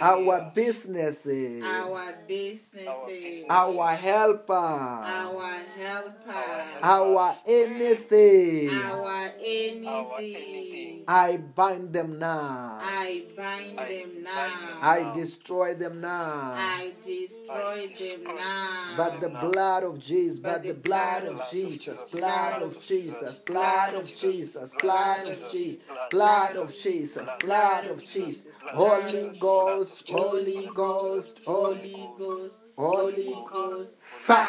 our businesses, our businesses, our helper, our helper, our anything. our anything. I bind them now. I bind them now. I destroy them now. I destroy them now. But the blood of Jesus, but the blood of Jesus, blood of Jesus, blood of Jesus, blood of Jesus, blood of Jesus, blood of Jesus, Holy Ghost, Holy Ghost, Holy Ghost, Holy Ghost, fire,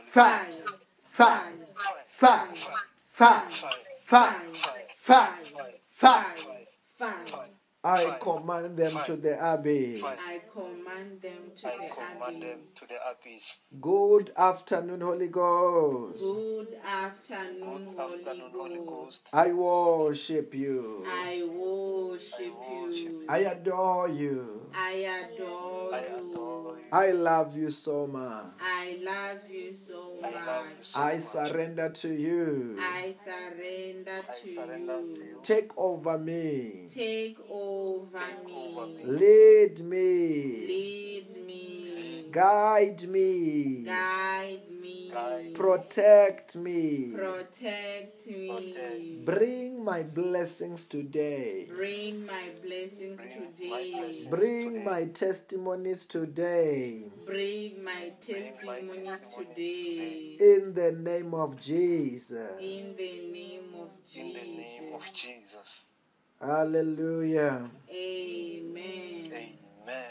fire, fire, fire, fire, fire, fire, fire. fire. I command them to the abyss. I command them to I the command them abyss. to the abyss. Good afternoon, Holy Ghost. Good afternoon, Good Holy afternoon, Holy Ghost. Ghost. I worship you. I worship you. I adore you. I adore you. you. I love you so much. I love you so I love you much. I surrender to you. I surrender to you. you. Take over me. Take over over me. me. Lead me. Lead me. Guide me. Guide me. Protect me. Protect me. Bring my blessings today. Bring my blessings today. Bring my testimonies today. Bring my testimonies today. In the name of Jesus. In the name of In the name of Jesus. Jesus. Hallelujah. Amen. Amen.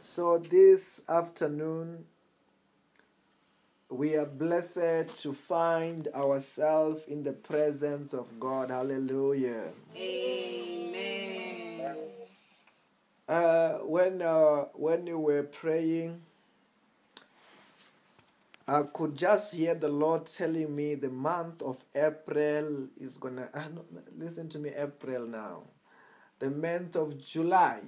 So this afternoon, we are blessed to find ourselves in the presence of God. Hallelujah. Amen. Uh, when uh, when you were praying, I could just hear the Lord telling me the month of April is gonna. Uh, no, no, listen to me, April now. The month of July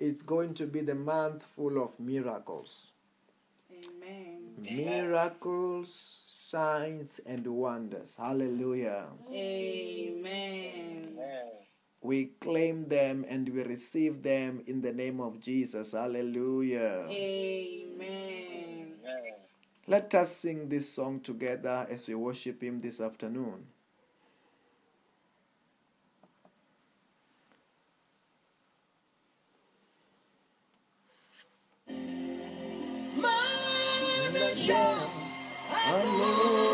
is going to be the month full of miracles. Amen. Miracles, signs, and wonders. Hallelujah. Amen. Amen. We claim them and we receive them in the name of Jesus. Hallelujah. Amen. Amen. Let us sing this song together as we worship Him this afternoon. Oh,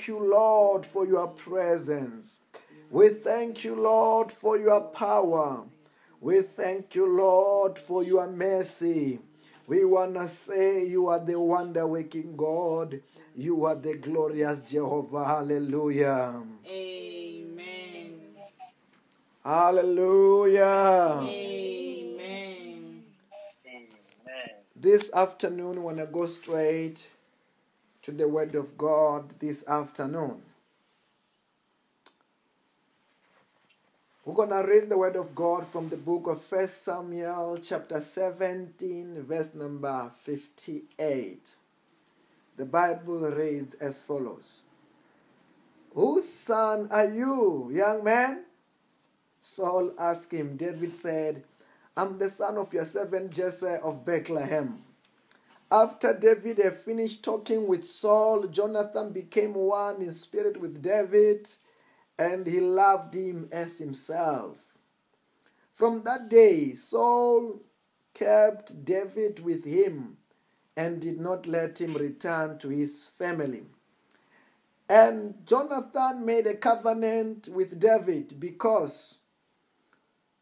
thank you, Lord, for your presence. We thank you, Lord, for your power. We thank you, Lord, for your mercy. We want to say you are the wonder working God. You are the glorious Jehovah. Hallelujah. Amen. Hallelujah. Amen. Amen. This afternoon, we want to go straight to the Word of God this afternoon. We're going to read the Word of God from the book of First Samuel, chapter 17, verse number 58. The Bible reads as follows Whose son are you, young man? Saul asked him. David said, I'm the son of your servant Jesse of Bethlehem. After David had finished talking with Saul, Jonathan became one in spirit with David, and he loved him as himself. From that day, Saul kept David with him and did not let him return to his family. And Jonathan made a covenant with David because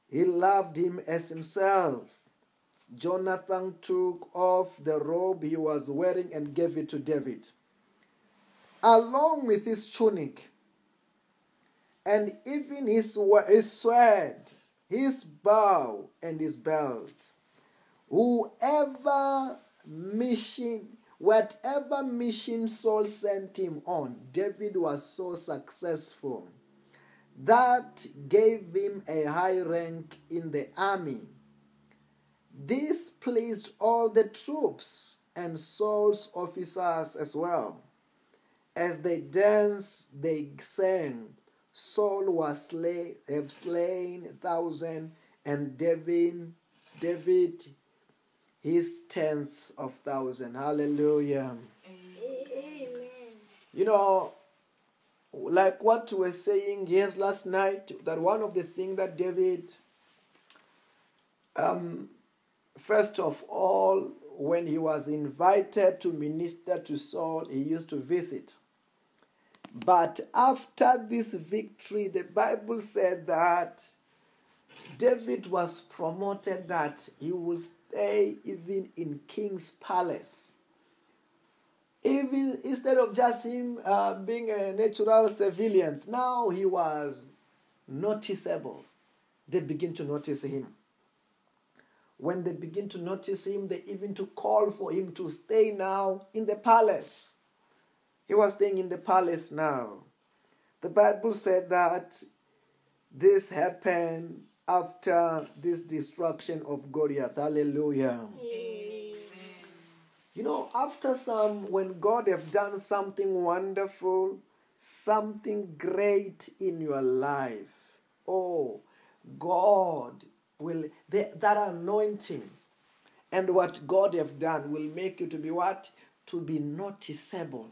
he loved him as himself. Jonathan took off the robe he was wearing and gave it to David, along with his tunic, and even his, his sword, his bow, and his belt. Whoever mission, whatever mission Saul sent him on, David was so successful that gave him a high rank in the army. This pleased all the troops and Saul's officers as well. As they danced, they sang, Saul was slay, have slain thousand, and David, David his tens of thousand. Hallelujah. Amen. You know, like what we were saying yes last night, that one of the things that David, um, first of all, when he was invited to minister to Saul, he used to visit. But after this victory, the Bible said that David was promoted that he will stay even in king's palace. Even instead of just him uh, being a natural civilian, now he was noticeable. They begin to notice him. When they begin to notice him, they even to call for him to stay now in the palace. He was staying in the palace now. The Bible said that this happened after this destruction of Goliath. Hallelujah. You know, after some, when God have done something wonderful, something great in your life, oh, God will, the, that anointing and what God have done will make you to be what? To be noticeable.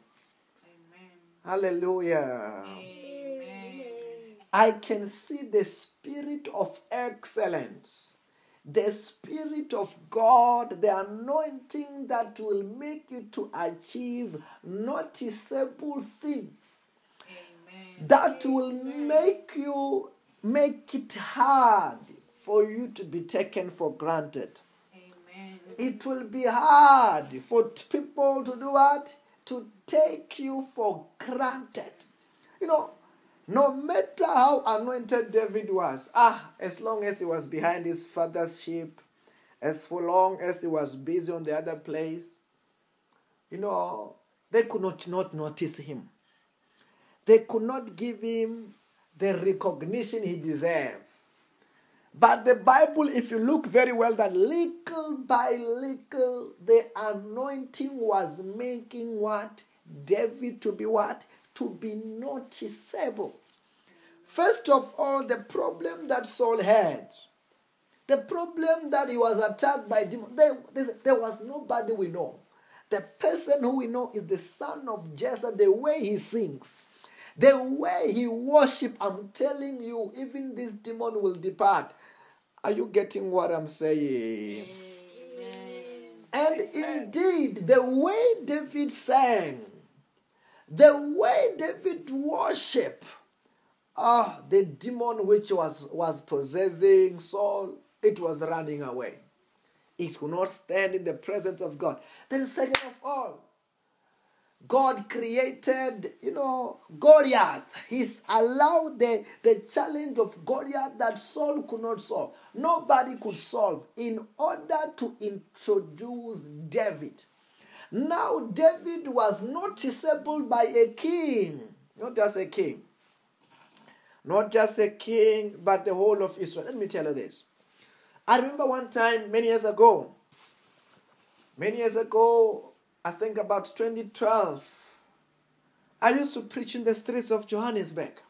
Amen. Hallelujah. Amen. I can see the spirit of excellence, the spirit of God, the anointing that will make you to achieve noticeable things Amen. that will make you make it hard for you to be taken for granted. Amen. It will be hard for people to do what? To take you for granted. You know, no matter how anointed David was, ah, as long as he was behind his father's sheep, As for long as he was busy on the other place, you know, they could not, not notice him. They could not give him the recognition he deserved. But the Bible, if you look very well, that little by little, the anointing was making what? David to be what? To be noticeable. First of all, the problem that Saul had, the problem that he was attacked by demons, there, there was nobody we know. The person who we know is the son of Jesse, the way he sings, the way he worship. I'm telling you, even this demon will depart. Are you getting what I'm saying? And indeed, the way David sang, the way David worship, ah, the demon which was, was possessing Saul, it was running away. It could not stand in the presence of God. Then, second of all, God created, you know, Goliath. He's allowed the, the challenge of Goliath that Saul could not solve. Nobody could solve in order to introduce David. Now, David was noticeable by a king, not just a king. Not just a king, but the whole of Israel. Let me tell you this. I remember one time, many years ago, many years ago, I think about 2012, I used to preach in the streets of Johannesburg.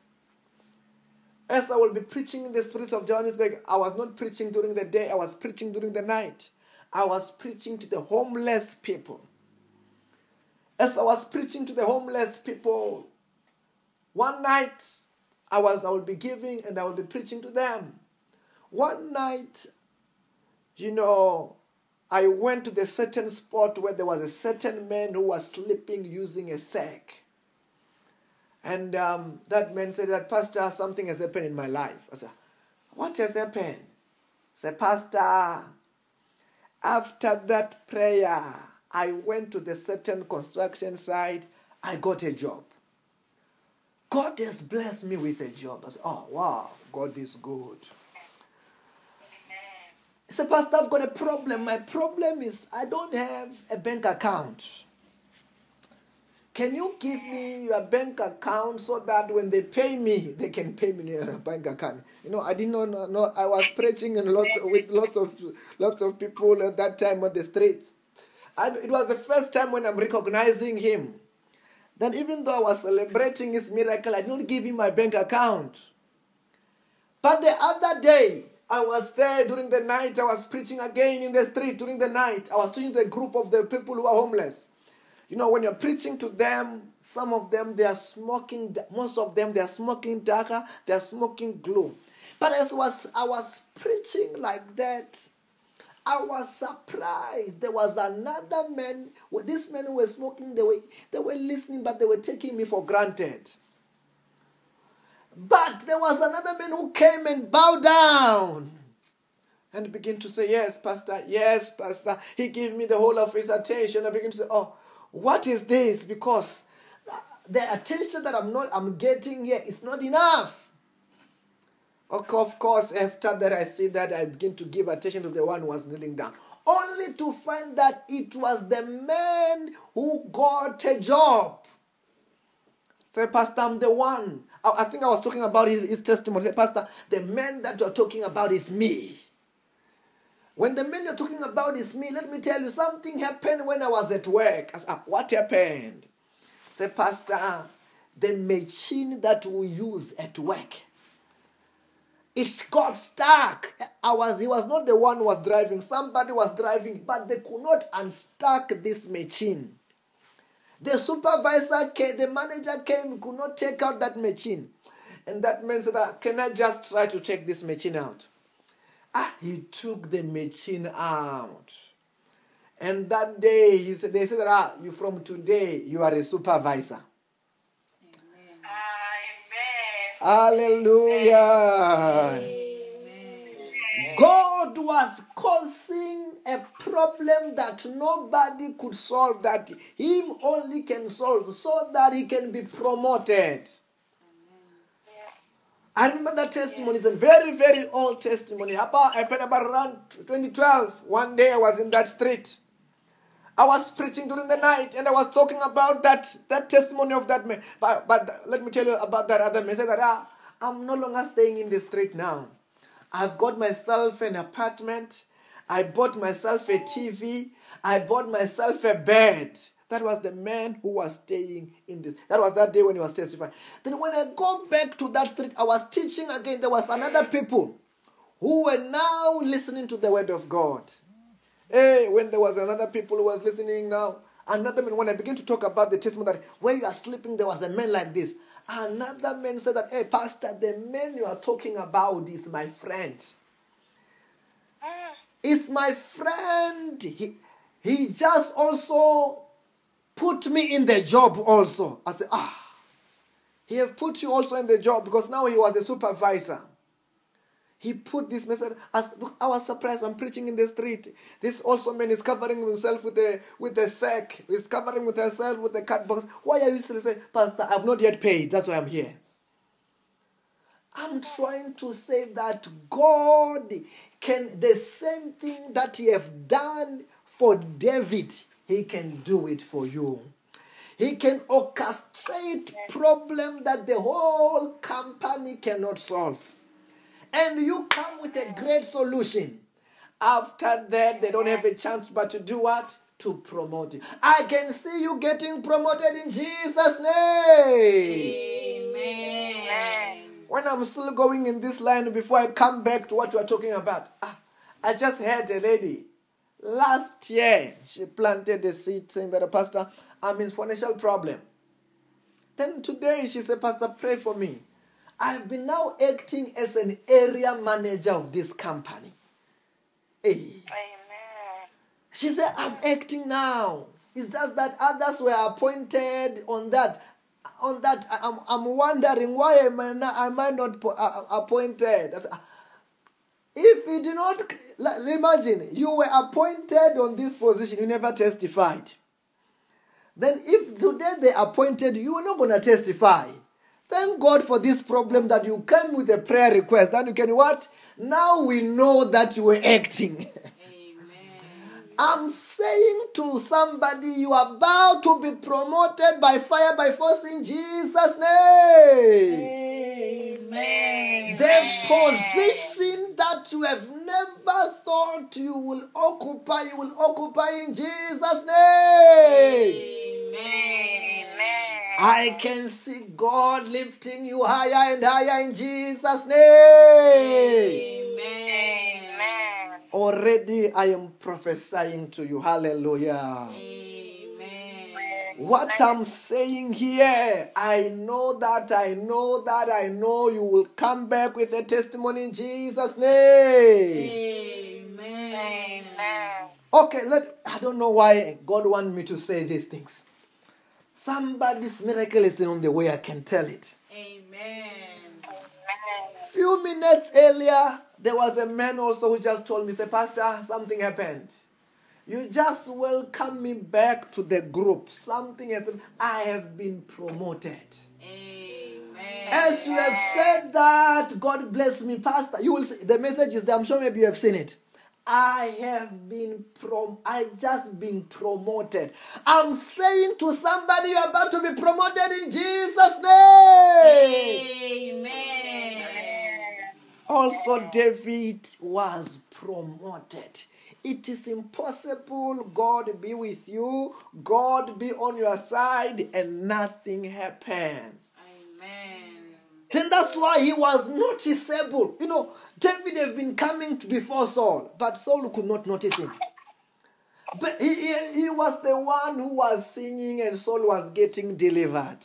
As I will be preaching in the streets of Johannesburg, I was not preaching during the day, I was preaching during the night. I was preaching to the homeless people. As I was preaching to the homeless people, one night I was I will be giving and I will be preaching to them. One night, you know, I went to the certain spot where there was a certain man who was sleeping using a sack. And um, that man said that, Pastor, something has happened in my life. I said, What has happened? Said, Pastor, after that prayer, I went to the certain construction site, I got a job. God has blessed me with a job. I said, Oh, wow, God is good. He said, Pastor, I've got a problem. My problem is I don't have a bank account. Can you give me your bank account so that when they pay me, they can pay me your bank account? You know, I did not know. know I was preaching and lots with lots of lots of people at that time on the streets. And it was the first time when I'm recognizing him. Then even though I was celebrating his miracle, I did not give him my bank account. But the other day, I was there during the night. I was preaching again in the street during the night. I was teaching to a group of the people who are homeless. You know, when you're preaching to them, some of them they are smoking. Most of them they are smoking dagga. They are smoking glue. But as was I was preaching like that, I was surprised. There was another man. With these men who were smoking, they were they were listening, but they were taking me for granted. But there was another man who came and bowed down and began to say, Yes, Pastor, yes, Pastor. He gave me the whole of his attention. I began to say, Oh, what is this? Because the attention that I'm not I'm getting here is not enough. Okay, of course, after that I see that I begin to give attention to the one who was kneeling down. Only to find that it was the man who got a job. Say, Pastor, I'm the one. I, I think I was talking about his, his testimony. Pastor, the man that you're talking about is me. When the man you're talking about is me, let me tell you something happened when I was at work. I said, ah, what happened? Say, Pastor, the machine that we use at work, it got stuck. I was, he was not the one who was driving. Somebody was driving, but they could not unstuck this machine. The supervisor came, the manager came, could not take out that machine. And that man said, ah, Can I just try to take this machine out? Ah, he took the machine out. And that day, he said, they said, ah, you from today, you are a supervisor. Amen. Hallelujah. God was causing a problem that nobody could solve, that Him only can solve, so that He can be promoted. I remember that testimony. It's a very, very old testimony. Happened about around 2012. One day I was in that street. I was preaching during the night and I was talking about that, that testimony of that man. But, but let me tell you about that other man. He said that ah, I'm no longer staying in the street now. I've got myself an apartment. I bought myself a TV. I bought myself a bed. That was the man who was staying in this. That was that day when he was testifying. Then when I go back to that street, I was teaching again. There was another people who were now listening to the word of God. Hey, when there was another people who was listening now, another man, when I began to talk about the testimony that when you are sleeping, there was a man like this. Another man said that, hey, Pastor, the man you are talking about is my friend. It's my friend. He, he just also put me in the job also. I said, ah, he have put you also in the job because now he was a supervisor. He put this message. As, look, I was surprised. I'm preaching in the street. This also man is covering himself with a with a sack. He's covering with himself with a cut box. Why are you still saying, Pastor? I've not yet paid. That's why I'm here. I'm trying to say that God can the same thing that He have done for David, He can do it for you. He can orchestrate problem that the whole company cannot solve and you come with a great solution. After that, they don't have a chance but to do what? To promote you. I can see you getting promoted in Jesus' name. Amen. When I'm still going in this line, before I come back to what you are talking about, ah, I just heard a lady last year. She planted a seed saying that, Pastor, I'm in financial problem. Then today she said, Pastor, pray for me. I've been now acting as an area manager of this company. Hey. Amen. She said, I'm acting now. It's just that others were appointed on that. On that, I'm, I'm wondering why am I not, am I not uh, uh, appointed? I said, "Ah, if you did not, imagine you were appointed on this position, you never testified. Then, if today they appointed you, you are not going to testify. Thank God for this problem that you came with a prayer request. Then you can what? Now we know that you were acting. Amen. I'm saying to somebody, you are about to be promoted by fire by force in Jesus' name. Amen. The position that you have never thought you will occupy, you will occupy in Jesus' name. Amen. Amen. I can see God lifting you higher and higher in Jesus' name. Amen. Amen. Already I am prophesying to you. Hallelujah. Amen. What I'm saying here, I know that, I know that, I know you will come back with a testimony in Jesus' name. Amen. Amen. Okay, let I don't know why God want me to say these things. Somebody's miracle is on the way, I can tell it. Amen. Amen. Few minutes earlier, there was a man also who just told me, say, Pastor, something happened. You just welcome me back to the group. Something has I have been promoted. Amen. As you have said that, God bless me, Pastor. You will see the message is there. I'm sure maybe you have seen it. I have been prom I just been promoted. I'm saying to somebody you're about to be promoted in Jesus' name. Amen. Also, David was promoted. It is impossible God be with you, God be on your side, and nothing happens. Amen. Then that's why he was noticeable. You know, David have been coming before Saul, but Saul could not notice him. But he, he, he was the one who was singing and Saul was getting delivered.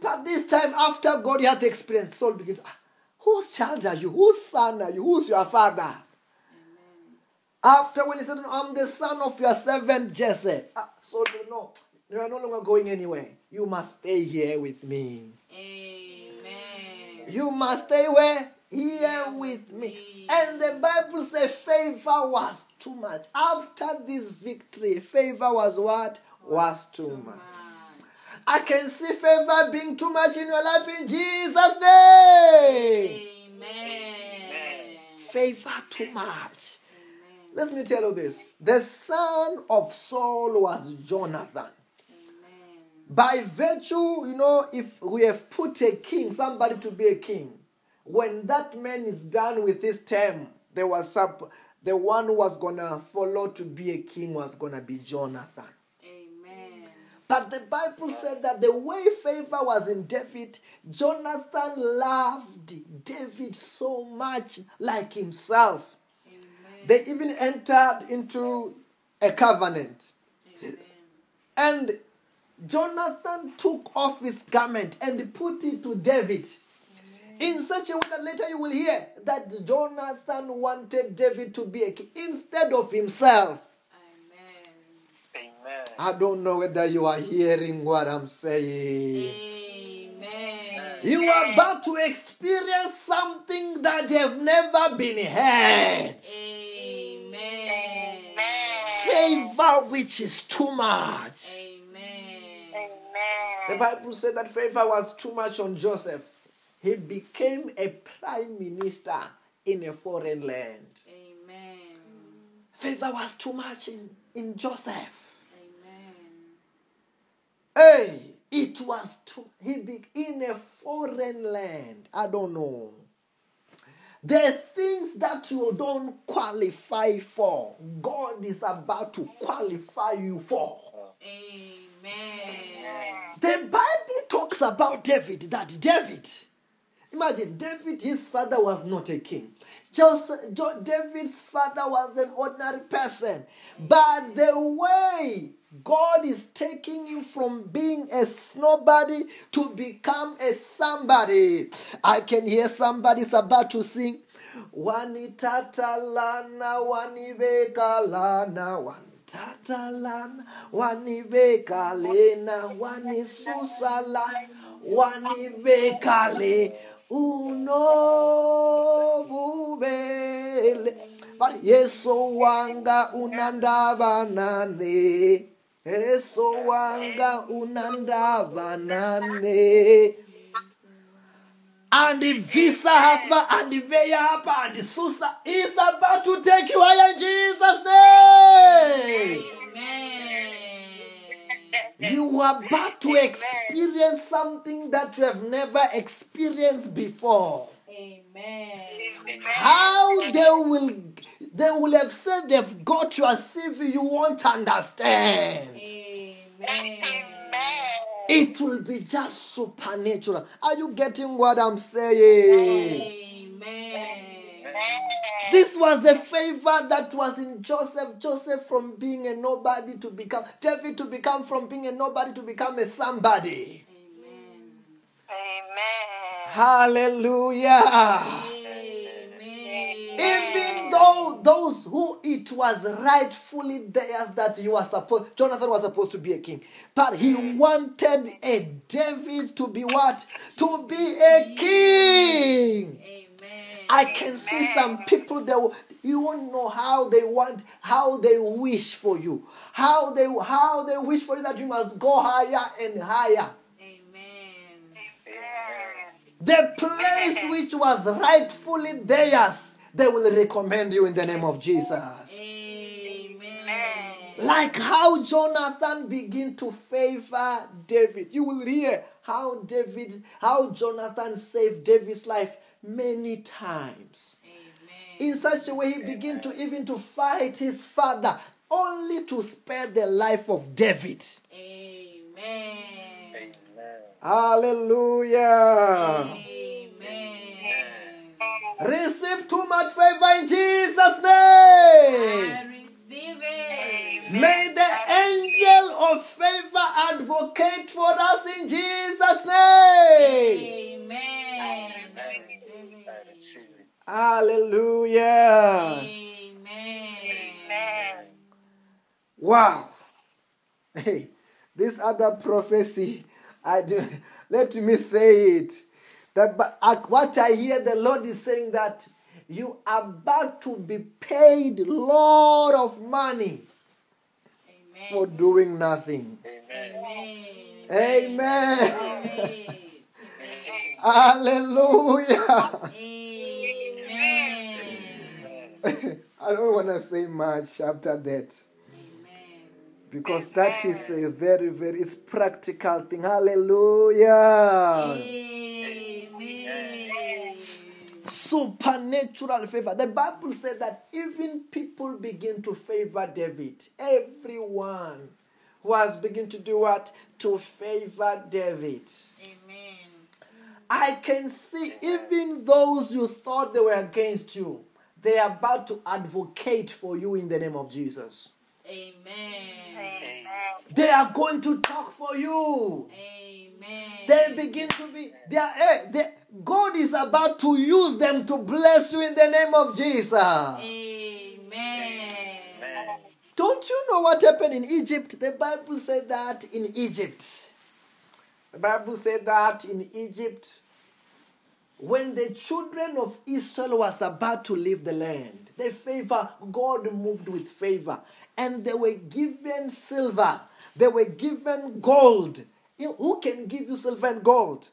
But this time, after God had experienced, Saul begins, "Ah, whose child are you? Whose son are you? Who's your father? After when he said, I'm the son of your servant Jesse. Ah, Saul said, no, you are no longer going anywhere. You must stay here with me. Amen. You must stay where? Here with me. And the Bible says favor was too much. After this victory, favor was what? Was too much. I can see favor being too much in your life in Jesus' name. Amen. Favor too much. Let me tell you this the son of Saul was Jonathan. By virtue, you know, if we have put a king, somebody to be a king, when that man is done with his term, there was some, the one who was gonna follow to be a king was gonna be Jonathan. Amen. But the Bible said that the way favor was in David, Jonathan loved David so much like himself. Amen. They even entered into a covenant. Amen. And Jonathan took off his garment and put it to David. In such a way that later you will hear that Jonathan wanted David to be a king instead of himself. Amen. Amen. I don't know whether you are hearing what I'm saying. Amen. You are about to experience something that have never been had. Amen. Favor which is too much. Amen. The Bible said that favor was too much on Joseph. He became a prime minister in a foreign land. Amen. Favor was too much in, in Joseph. Amen. Hey, it was too he be in a foreign land. I don't know. There are things that you don't qualify for. God is about to qualify you for. Amen. The Bible talks about David that David, imagine David, his father was not a king. Joseph, David's father was an ordinary person. But the way God is taking him from being a nobody to become a somebody. I can hear somebody's about to sing. Wanitatalana, wanibekalana, wanitatalana, wanibekalena, wanisusala, wanibekale, unobubele. But yeso wanga unandaba nane. Yeso wanga unandaba nane. Visa hapa andiveya hapa andisusa is about to take you higher in jesus name Amen. you are about to experience something that you have never experienced before Amen. how they will they will have said they've got you as if you won't understand Amen. It will be just supernatural are you getting what i'm saying Amen. This was the favor that was in Joseph. Joseph from being a nobody to become, David to become from being a nobody to become a somebody. Amen. Hallelujah. Amen. Even though those who it was rightfully theirs that he was supposed, Jonathan was supposed to be a king, but he wanted a David to be what? To be a king. Amen. I can see some people that you won't know how they want, how they wish for you, how they how they wish for you that you must go higher and higher. Amen. The place which was rightfully theirs, they will recommend you in the name of Jesus. Amen. Like how Jonathan began to favor David. You will hear how David, how Jonathan saved David's life many times. Amen. in such a way he began to even to fight his father only to spare the life of david Amen. Amen. hallelujah Amen. Receive too much favor in jesus name I receive it. may the angel of favor advocate for us in jesus name Amen. I Amen. receive I it. receive it. hallelujah Amen. wow hey this other prophecy i do let me say it that but what i hear the lord is saying that you are about to be paid a lot of money for doing nothing Amen. Amen. Amen. Amen. Hallelujah. Amen. I don't want to say much after that Amen. because that is a very, very it's practical thing. Hallelujah. Supernatural favor. The Bible said that even people begin to favor David. Everyone who has begun to do what? To favor David. Amen. I can see even those you thought they were against you, they are about to advocate for you in the name of Jesus. Amen. Amen. They are going to talk for you. Amen. They begin to be, they are, eh, they, God is about to use them to bless you in the name of Jesus. Amen. Don't you know what happened in Egypt? The Bible said that in Egypt. The Bible said that in Egypt when the children of Israel was about to leave the land. The favor, God moved with favor. And they were given silver. They were given gold. Who can give you silver and gold?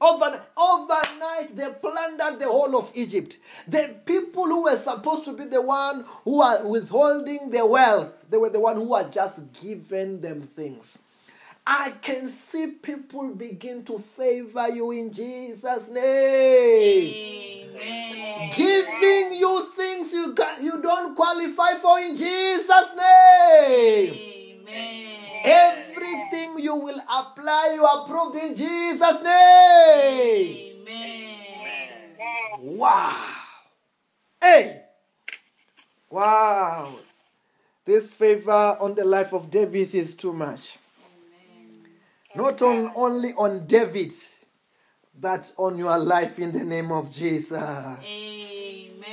Over, overnight, they plundered the whole of Egypt. The people who were supposed to be the one who are withholding the wealth, they were the one who are just giving them things. I can see people begin to favor you in Jesus' name. Amen. Giving you things you, ca- you don't qualify for in Jesus' name. Amen. Everything you will apply, you approve in Jesus' name. Amen. Wow. Hey. Wow. This favor on the life of David is too much. Not on, only on David, but on your life in the name of Jesus. Amen.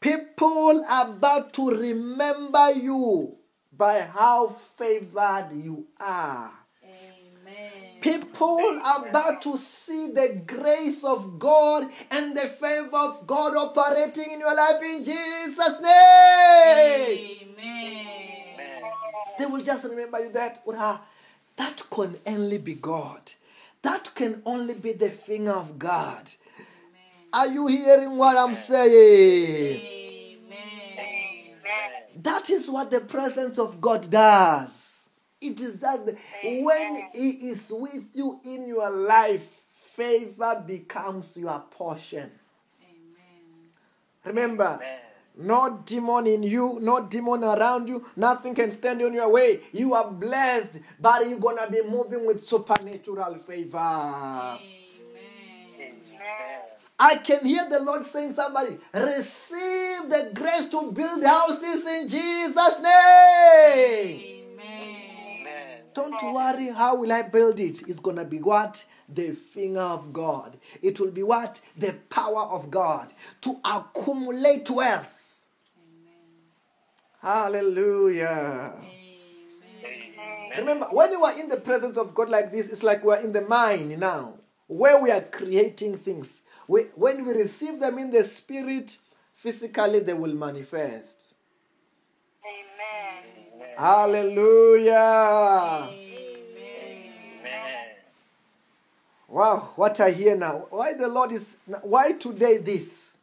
People are about to remember you by how favored you are. Amen. People are about to see the grace of God and the favor of God operating in your life in Jesus' name. Amen. They will just remember you that "Ura, that can only be God. That can only be the finger of God. Are you hearing what I'm saying? Amen. That is what the presence of God does. It is that the- when He is with you in your life, favor becomes your portion. Amen. Remember, no demon in you, no demon around you, nothing can stand in your way. You are blessed, but you're gonna be moving with supernatural favor. Amen. I can hear the Lord saying, somebody, receive the grace to build houses in Jesus' name. Amen. Don't worry, how will I build it? It's gonna be what? The finger of God. It will be what? The power of God to accumulate wealth. Hallelujah. Amen. Remember, when you are in the presence of God like this, it's like we're in the mine now, where we are creating things. We, when we receive them in the spirit, physically they will manifest. Amen. Hallelujah. Amen. Wow, what I hear now. Why the Lord is, why today this?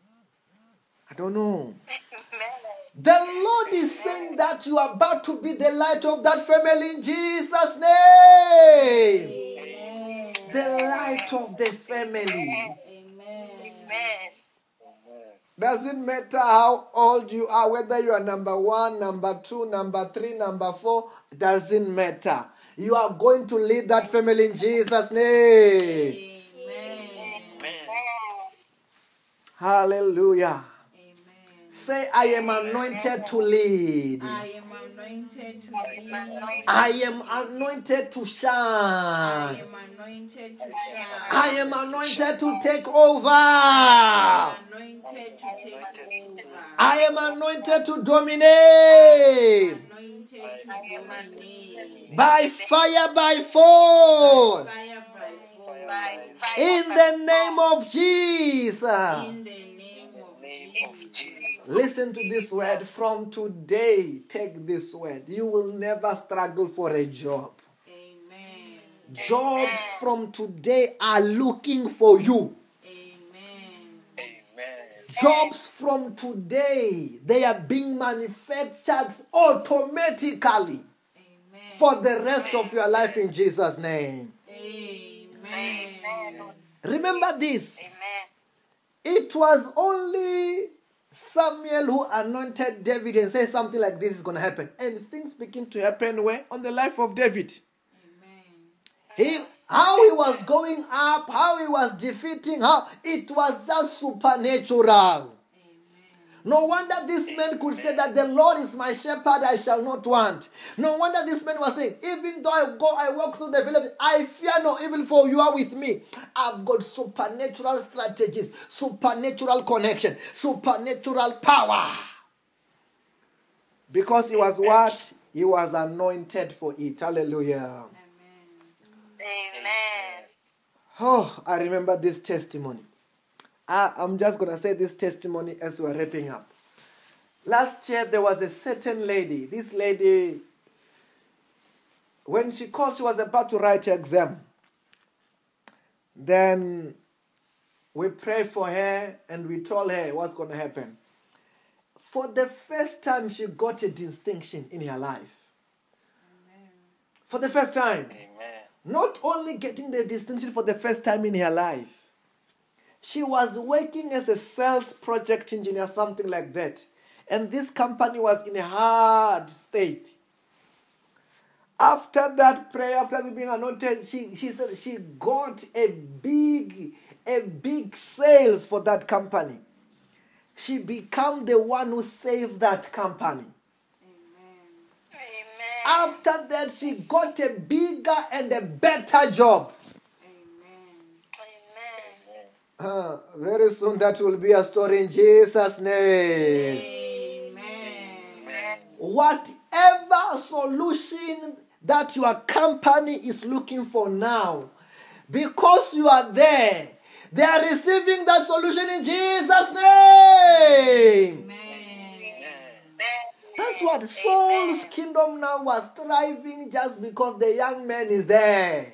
I don't know. Amen. The Lord is saying that you are about to be the light of that family in Jesus' name. The light of the family. Amen. Amen. Doesn't matter how old you are, whether you are number one, number two, number three, number four, doesn't matter. You are going to lead that family in Jesus' name. Amen. Hallelujah. Say, I am anointed to lead. I am anointed to lead. I am anointed to shine. I am anointed to shine. I am anointed to take over. anointed to take over. I am anointed to dominate anointed to dominate. by fire, by force. Fire by force. In the name of Jesus. In the name of Jesus. Listen to this word. From today, take this word. You will never struggle for a job. Amen. Jobs from today are looking for you. Amen. Amen. Jobs from today, they are being manufactured automatically Amen. for the rest of your life in Jesus' name. Amen. Remember this Amen. It was only Samuel who anointed David and said something like this is going to happen. And things begin to happen where? On the life of David. He, how he was going up, how he was defeating, how it was just supernatural. No wonder this man could say that the Lord is my shepherd, I shall not want. No wonder this man was saying, even though I go, I walk through the village, I fear no evil, for you are with me. I've got supernatural strategies, supernatural connection, supernatural power. Because he was what? He was anointed for it. Hallelujah. Amen. Oh, I remember this testimony. I, I'm just going to say this testimony as we're wrapping up. Last year, there was a certain lady. This lady, when she called, she was about to write her exam. Then we prayed for her and we told her what's going to happen. For the first time, she got a distinction in her life. For the first time Amen. not only getting the distinction for the first time in her life, she was working as a sales project engineer, something like that. And this company was in a hard state. After that prayer, after being anointed, she, she said she got a big, a big sales for that company. She became the one who saved that company. Amen. After that, she got a bigger and a better job. Amen. Uh, very soon that will be a story in Jesus' name. Amen. Whatever solution that your company is looking for now, because you are there, they are receiving that solution in Jesus' name. That's what Saul's kingdom now was thriving just because the young man is there.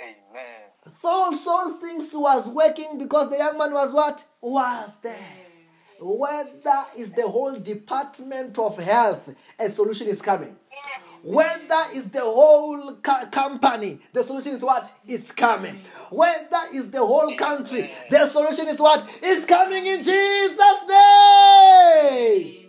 Amen. Amen. Saul, Saul things was working because the young man was what? Was there. Whether is the whole department of health, a solution is coming. Whether is the whole co- company, the solution is what? It's coming. Whether is the whole country, the solution is what? It's coming in Jesus' name.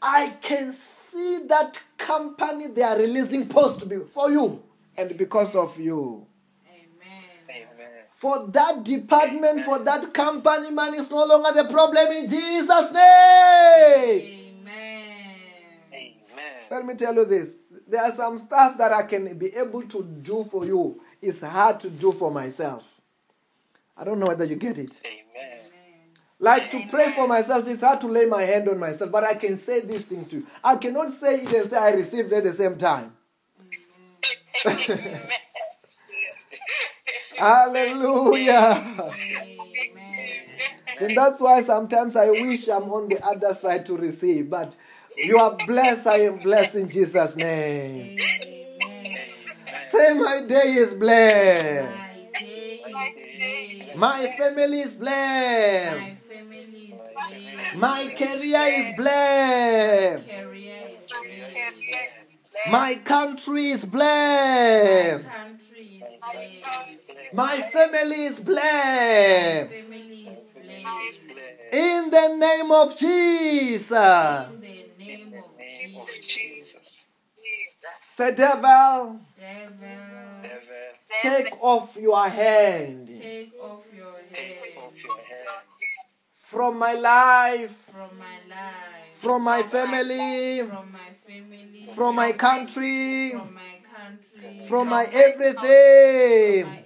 I can see that company they are releasing post for you and because of you. Amen. Amen. For that department, for that company, man is no longer the problem in Jesus' name. Amen. Amen. Let me tell you this. There are some stuff that I can be able to do for you. It's hard to do for myself. I don't know whether you get it. Amen. Like to pray for myself, it's hard to lay my hand on myself, but I can say this thing to you. I cannot say it and say I received at the same time. Hallelujah. Amen. And that's why sometimes I wish I'm on the other side to receive. But you are blessed, I am blessed in Jesus' name. Say, my day is blessed. My day is blessed. My family is blessed. My family is blessed. My career is blessed. Career is blessed. My country is blessed. Country is blessed. My family is blessed. Family is blessed. In the name of Jesus. In the name of Jesus. Jesus. Say, devil, Devil, take off your hand take off your off your hand from my life, from my life, from my family, from my family, from my country, from my country, from my everything.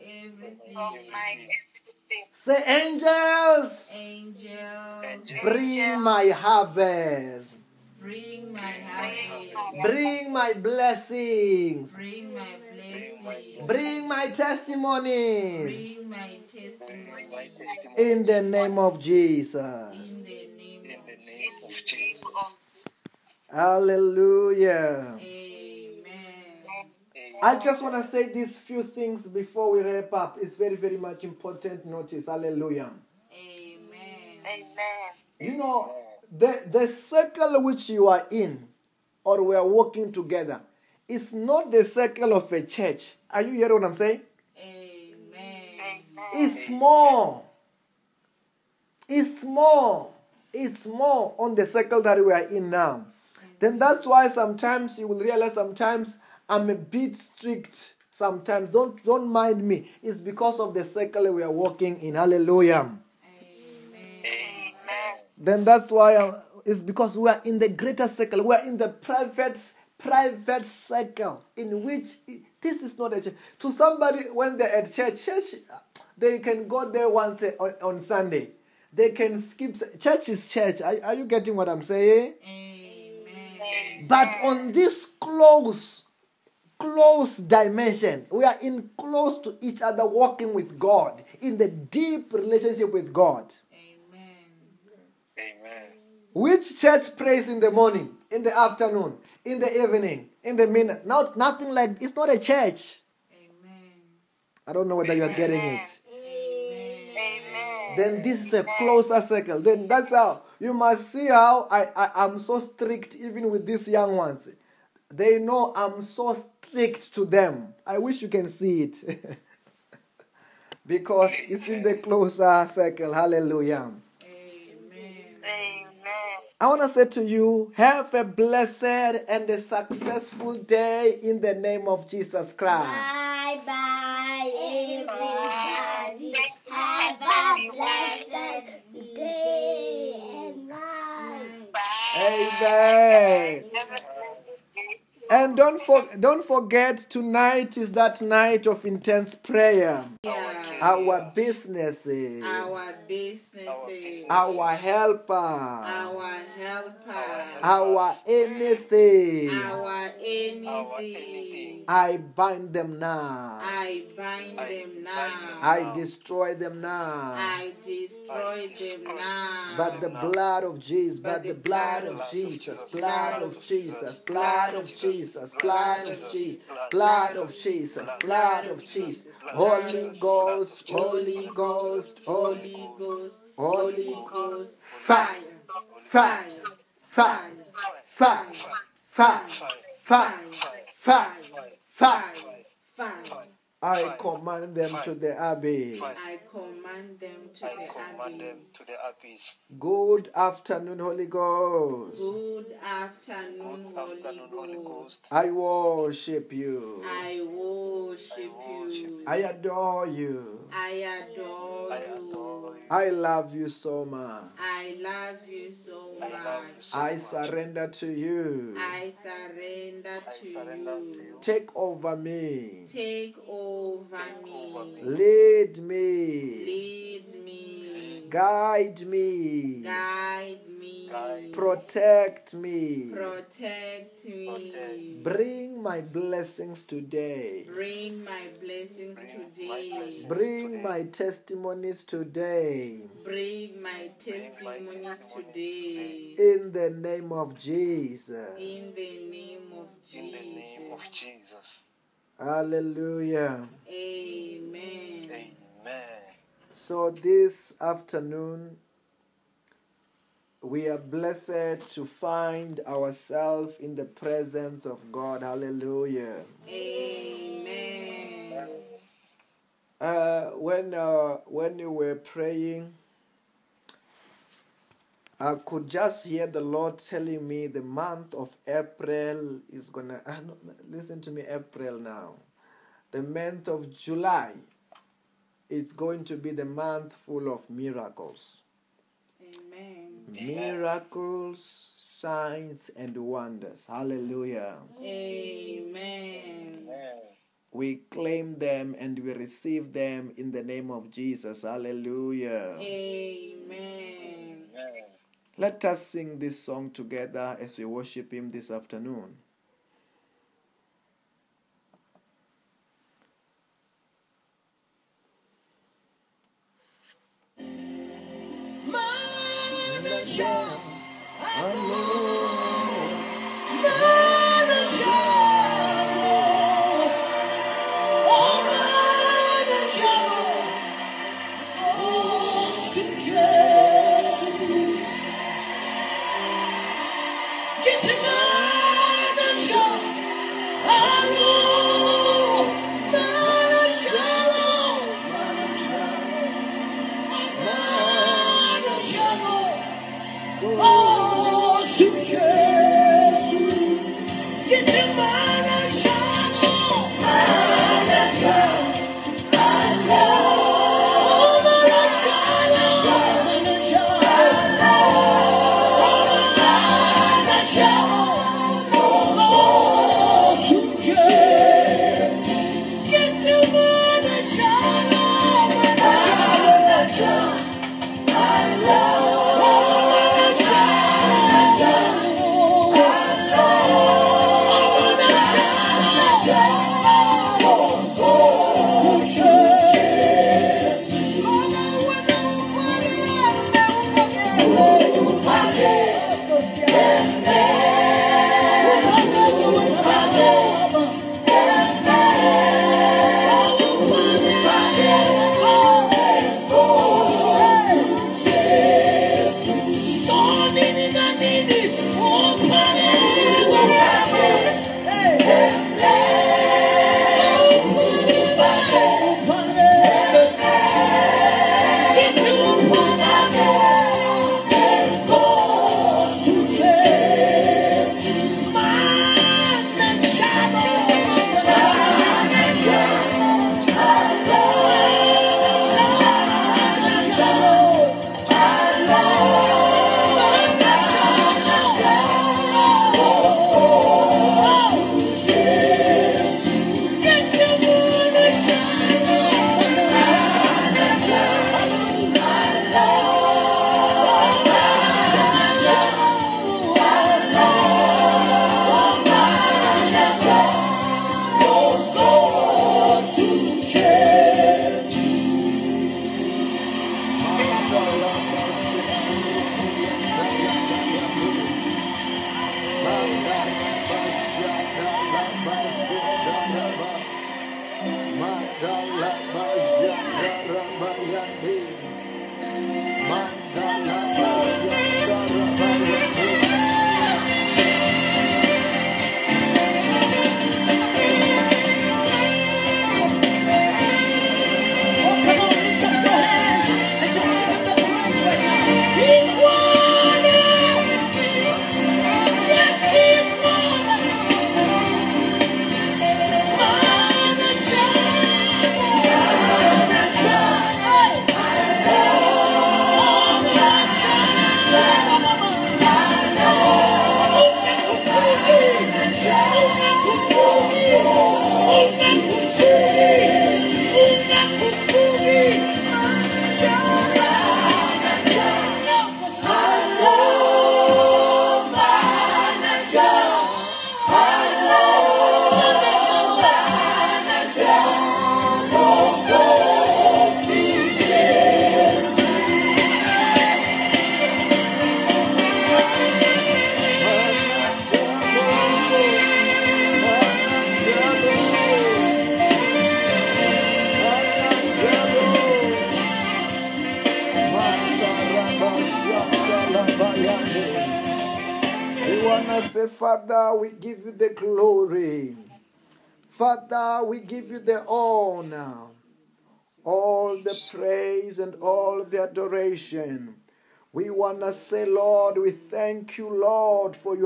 Say, angels, Angel, bring my harvest, bring my harvest, bring my blessings, bring my blessings. Bring my testimony Bring my testimony in the name of Jesus. Hallelujah. Amen. I just want to say these few things before we wrap up. It's very, very much important notice. Hallelujah. Amen. Amen. You know, the, the circle which you are in or we are walking together is not the circle of a church. Are you hearing what I'm saying? Amen. It's more. It's more. It's more on the circle that we are in now. Then that's why sometimes you will realize sometimes I'm a bit strict. Sometimes don't don't mind me. It's because of the circle we are walking in. Hallelujah. Amen. Then that's why uh, it's because we are in the greater circle. We are in the private private circle in which this is not a church. To somebody when they're at church, church they can go there once on, on Sunday. They can skip church is church. Are, are you getting what I'm saying? Amen. But on this close, close dimension, we are in close to each other, walking with God in the deep relationship with God. Amen. Amen. Which church prays in the morning, in the afternoon, in the evening, in the minute? Not nothing like it's not a church. Amen. I don't know whether you are getting it. Amen. Amen. Then this is a closer circle. Then that's how you must see how I, I am so strict even with these young ones. They know I'm so strict to them. I wish you can see it. because it's in the closer circle. Hallelujah. Amen. Amen. I want to say to you, have a blessed and a successful day in the name of Jesus Christ. Bye bye, everybody. Have a blessed day and night. Amen. And don't for, don't forget tonight is that night of intense prayer. Yeah. Our businesses, Our businesses. our helper, Our helper. our anything. Our anything. anything. I bind them now. I bind them now. I destroy them now. I destroy them now. But the blood of Jesus, but the blood of Jesus, blood of Jesus, blood of Jesus, blood of Jesus, blood of Jesus, blood of Jesus, Holy Ghost, Holy Ghost, Holy Holy Ghost, Holy Ghost, fire, fire, fire, fire, fire, fire, fire, fire. fire. I command them to the abyss. I command them to the command abyss. to the abyss. Good afternoon, Holy Ghost. Good afternoon, Holy Holy Ghost. Ghost. I worship you. I worship you. I adore you. I adore you. you. I love you so much. I love you so I love you much. I surrender to you. I surrender to you. you. Take over me. Take over over me. me. Lead me. Lead me. Guide me. Guide me. Protect me. Protect me. Bring my blessings today. Bring my blessings today. Bring my testimonies today. Bring my testimonies today. In the name of Jesus. In the name of In the name of Jesus. Jesus. Hallelujah. Amen. Amen. So this afternoon, we are blessed to find ourselves in the presence of God. Hallelujah. Amen. Uh, when uh, when you were praying, I could just hear the Lord telling me the month of April is gonna. Ah, no, no, listen to me, April now. The month of July is going to be the month full of miracles. Amen. Miracles, signs, and wonders. Hallelujah. Amen. Amen. We claim them and we receive them in the name of Jesus. Hallelujah. Amen. Amen. Let us sing this song together as we worship Him this afternoon. Manager,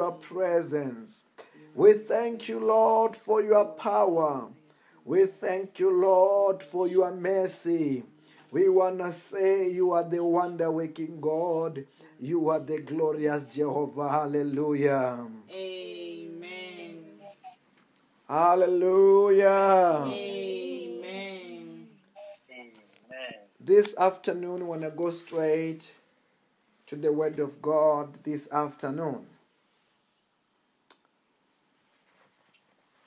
your presence. We thank you, Lord, for your power. We thank you, Lord, for your mercy. We want to say you are the wonder working God. You are the glorious Jehovah. Hallelujah. Amen. Hallelujah. Amen. This afternoon, we want to go straight to the Word of God this afternoon.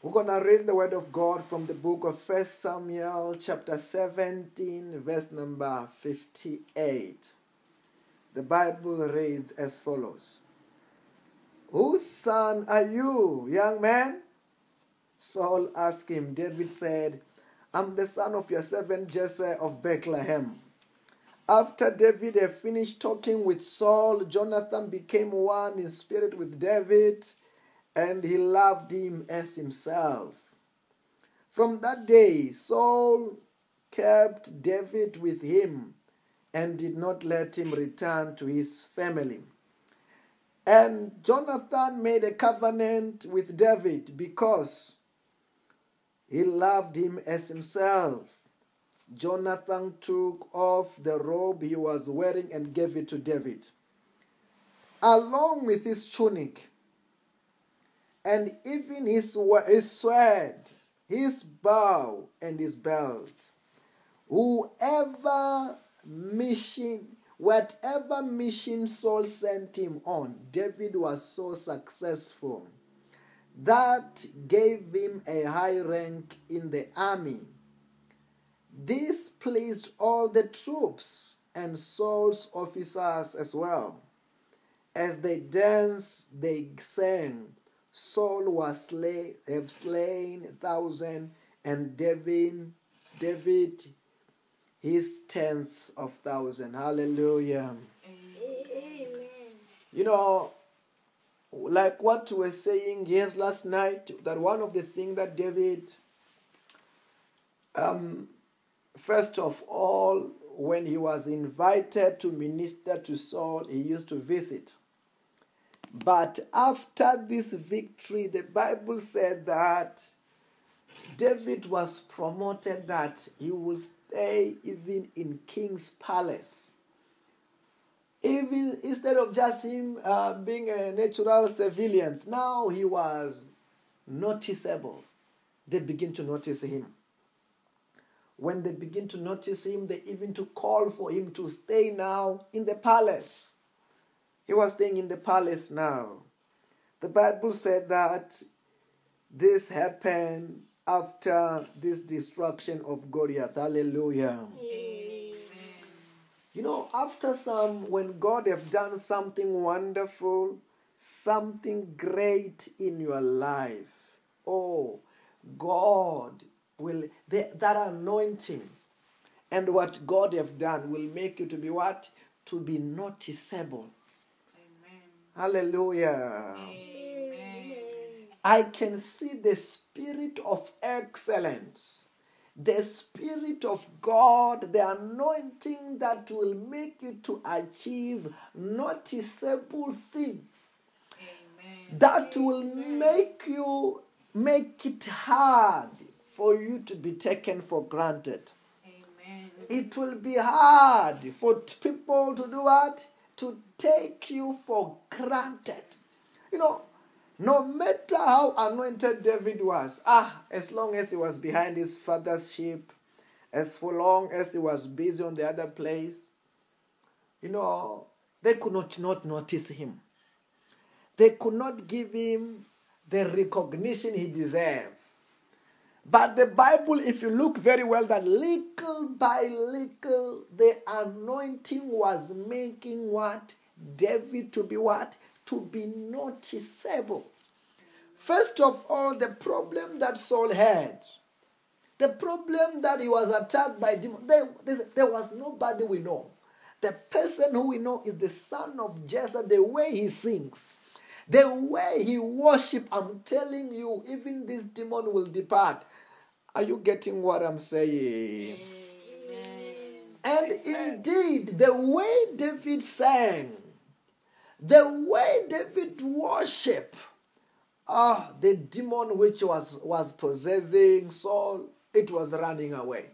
We're going to read the Word of God from the book of First Samuel, chapter 17, verse number 58. the Bible reads as follows Whose son are you, young man? Saul asked him. David said, I'm the son of your servant Jesse of Bethlehem. After David had finished talking with Saul, Jonathan became one in spirit with David, and he loved him as himself. From that day, Saul kept David with him and did not let him return to his family. And Jonathan made a covenant with David because he loved him as himself. Jonathan took off the robe he was wearing and gave it to David, along with his tunic, and even his, his sword, his bow, and his belt. Whoever mission, whatever mission Saul sent him on, David was so successful that gave him a high rank in the army. This pleased all the troops and Saul's officers as well. As they danced, they sang, Saul was slay, have slain a thousand, and David, David his tens of thousand. Hallelujah. Amen. You know, like what we were saying yes last night, that one of the things that David, um, first of all, when he was invited to minister to Saul, he used to visit. But after this victory, the Bible said that David was promoted that he will stay even in king's palace. Even instead of just him uh, being a natural civilian, now he was noticeable. They begin to notice him. When they begin to notice him, they even to call for him to stay now in the palace. He was staying in the palace now. The Bible said that this happened after this destruction of Goliath. Hallelujah. You know, after some, when God have done something wonderful, something great in your life, oh, God will, the, that anointing and what God have done will make you to be what? To be noticeable. Hallelujah. I can see the spirit of excellence, the spirit of God, the anointing that will make you to achieve noticeable things that will make you make it hard for you to be taken for granted. It will be hard for people to do what? To take you for granted. You know, no matter how anointed David was, ah, as long as he was behind his father's sheep, as for long as he was busy on the other place, you know, they could not not notice him. They could not give him the recognition he deserved. But the Bible, if you look very well, that little by little, the anointing was making what? David to be what? To be noticeable. First of all, the problem that Saul had, the problem that he was attacked by demons, there, there was nobody we know. The person who we know is the son of Jesse, the way he sings. The way he worship, I'm telling you, even this demon will depart. Are you getting what I'm saying? And indeed, the way David sang, the way David worship, ah, the demon which was, was possessing Saul, it was running away.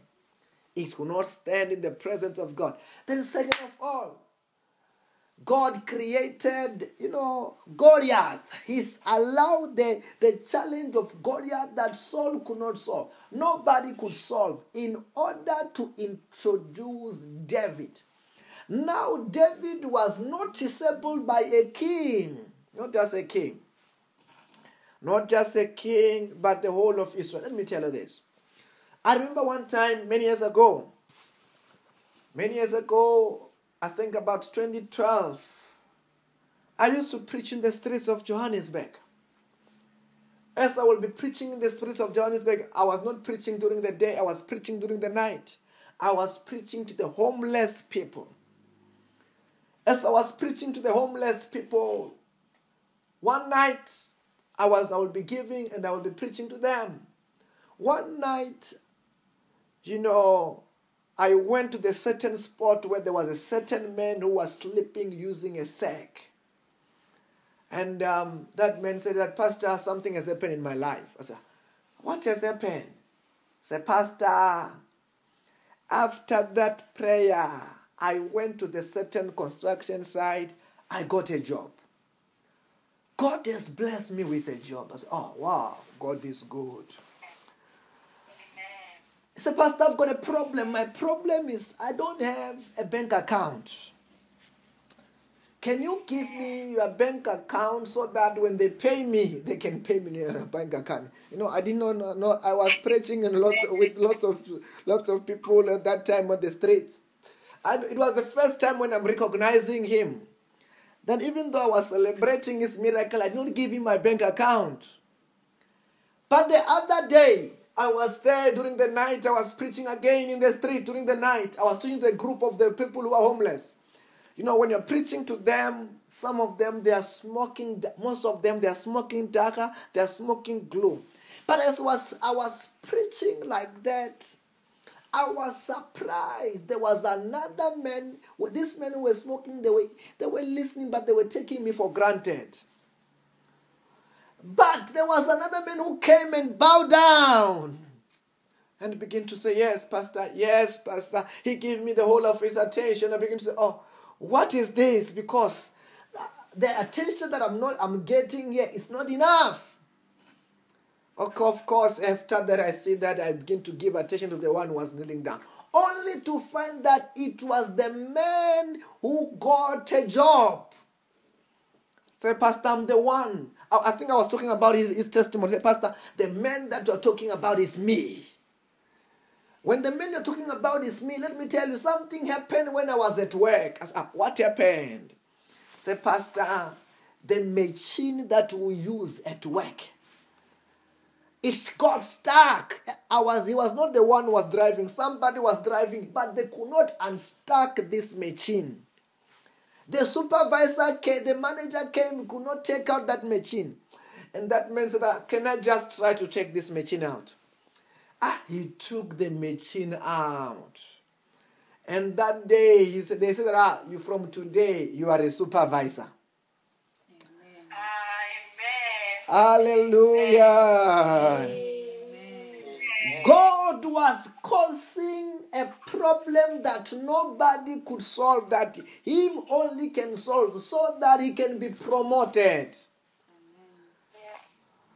It could not stand in the presence of God. Then, second of all, God created, you know, Goliath. He's allowed the, the challenge of Goliath that Saul could not solve. Nobody could solve in order to introduce David. Now, David was noticeable by a king, not just a king. Not just a king, but the whole of Israel. Let me tell you this. I remember one time, many years ago, many years ago, I think about 2012, I used to preach in the streets of Johannesburg. As I will be preaching in the streets of Johannesburg, I was not preaching during the day, I was preaching during the night. I was preaching to the homeless people. As I was preaching to the homeless people, one night I was I will be giving and I will be preaching to them. One night, you know, I went to the certain spot where there was a certain man who was sleeping using a sack. And um, that man said that, Pastor, something has happened in my life. I said, What has happened? Said, Pastor, after that prayer, I went to the certain construction site, I got a job. God has blessed me with a job. I said, Oh, wow, God is good. He said, Pastor, I've got a problem. My problem is I don't have a bank account. Can you give me your bank account so that when they pay me, they can pay me in a bank account? You know, I did not know, know I was preaching and lots with lots of lots of people at that time on the streets. And it was the first time when I'm recognizing him. Then even though I was celebrating his miracle, I did not give him my bank account. But the other day, I was there during the night. I was preaching again in the street during the night. I was teaching to a group of the people who are homeless. You know, when you're preaching to them, some of them they are smoking. Most of them they are smoking dagga. They are smoking glue. But as was I was preaching like that, I was surprised. There was another man. With these men who were smoking, they were they were listening, but they were taking me for granted. But there was another man who came and bowed down and began to say, Yes, Pastor, yes, Pastor. He gave me the whole of his attention. I began to say, Oh, what is this? Because the attention that I'm not I'm getting here is not enough. Of course, after that, I see that I begin to give attention to the one who was kneeling down. Only to find that it was the man who got a job. Say, Pastor, I'm the one. I, think I was talking about his, his testimony. Say, Pastor, the man that you're talking about is me. When the man you're talking about is me, let me tell you something happened when I was at work. I said, ah, what happened? Say, Pastor, the machine that we use at work it got stuck. I was, he was not the one who was driving. Somebody was driving, but they could not unstuck this machine. The supervisor came, the manager came, could not take out that machine. And that man said, ah, Can I just try to take this machine out? Ah, he took the machine out. And that day, he said, they said, ah, you from today, you are a supervisor. Hallelujah. God was causing a problem that nobody could solve, that Him only can solve, so that He can be promoted.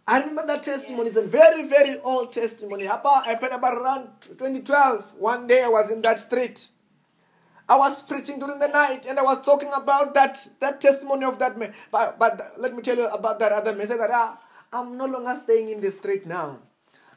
I remember that testimony. It's a very, very old testimony. About, happened about around 2012. One day I was in that street. I was preaching during the night and I was talking about that, that testimony of that man. But, but let me tell you about that other man. Said that ah, I'm no longer staying in the street now.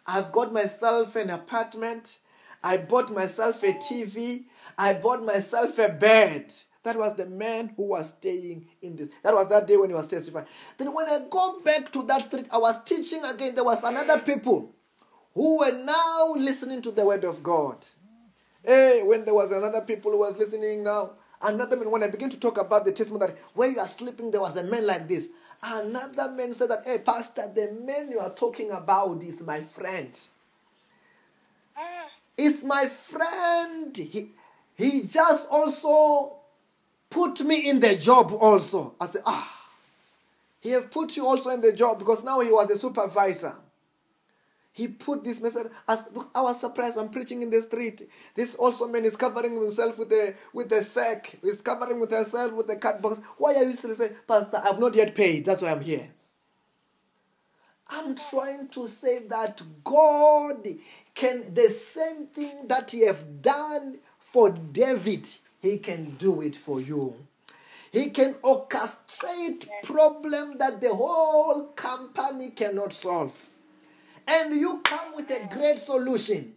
I've got myself an apartment. I bought myself a TV. I bought myself a bed. That was the man who was staying in this. That was that day when he was testifying. Then when I go back to that street, I was teaching again. There was another people who were now listening to the word of God. Hey, when there was another people who was listening now, another man, when I began to talk about the testimony that when you are sleeping, there was a man like this. Another man said that, hey, Pastor, the man you are talking about is my friend. It's my friend. He, he just also put me in the job also. I said, ah, he have put you also in the job because now he was a supervisor. He put this message as look, I was surprised. I'm preaching in the street. This also man is covering himself with a with a sack. He's covering with himself with a cut box. Why are you still saying, Pastor, I've not yet paid. That's why I'm here. I'm trying to say that God can the same thing that he have done for David, he can do it for you. He can orchestrate problem that the whole company cannot solve and you come with a great solution.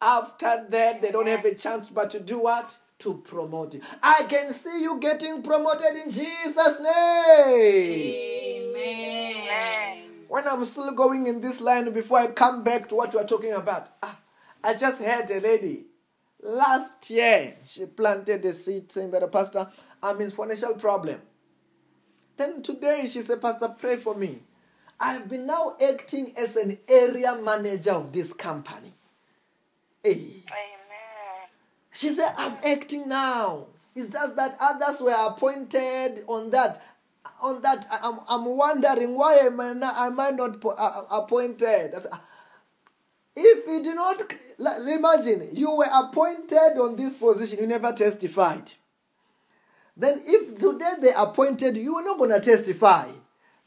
After that, they don't have a chance but to do what? to promote you. I can see you getting promoted in Jesus' name. Amen. When I'm still going in this line before I come back to what you are talking about, ah, I just heard a lady last year. She planted a seed saying that, Pastor, I'm in financial problem. Then today she said, Pastor, pray for me. I've been now acting as an area manager of this company. Hey. Amen. She said, I'm acting now. It's just that others were appointed on that. On that, I- I'm, I'm wondering why am I not, am I not uh, appointed? I said, "Ah, if you do not, imagine you were appointed on this position, you never testified. Then, if today they appointed you, you are not going to testify.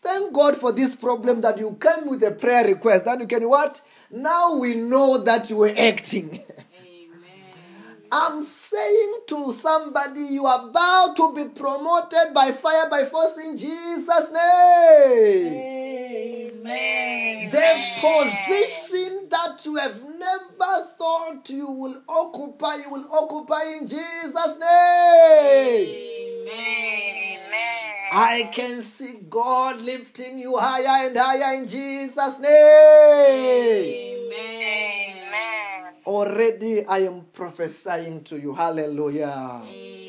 Thank God for this problem that you came with a prayer request. Then you can what? Now we know that you were acting. I'm saying to somebody, you are about to be promoted by fire by force in Jesus' name. Amen. The position that you have never thought you will occupy, you will occupy in Jesus' name. Amen. Amen. I can see God lifting you higher and higher in Jesus' name. Amen. Already I am prophesying to you. Hallelujah. Amen.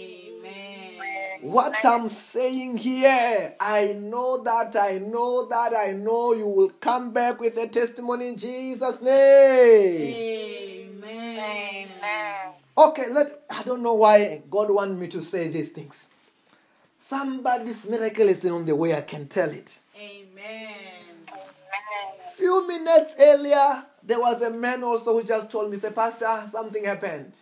What I'm saying here, I know that, I know that, I know you will come back with a testimony in Jesus' name. Amen. Amen. Okay, let I don't know why God want me to say these things. Somebody's miracle is on the way, I can tell it. Amen. Amen. Few minutes earlier, there was a man also who just told me, say, Pastor, something happened.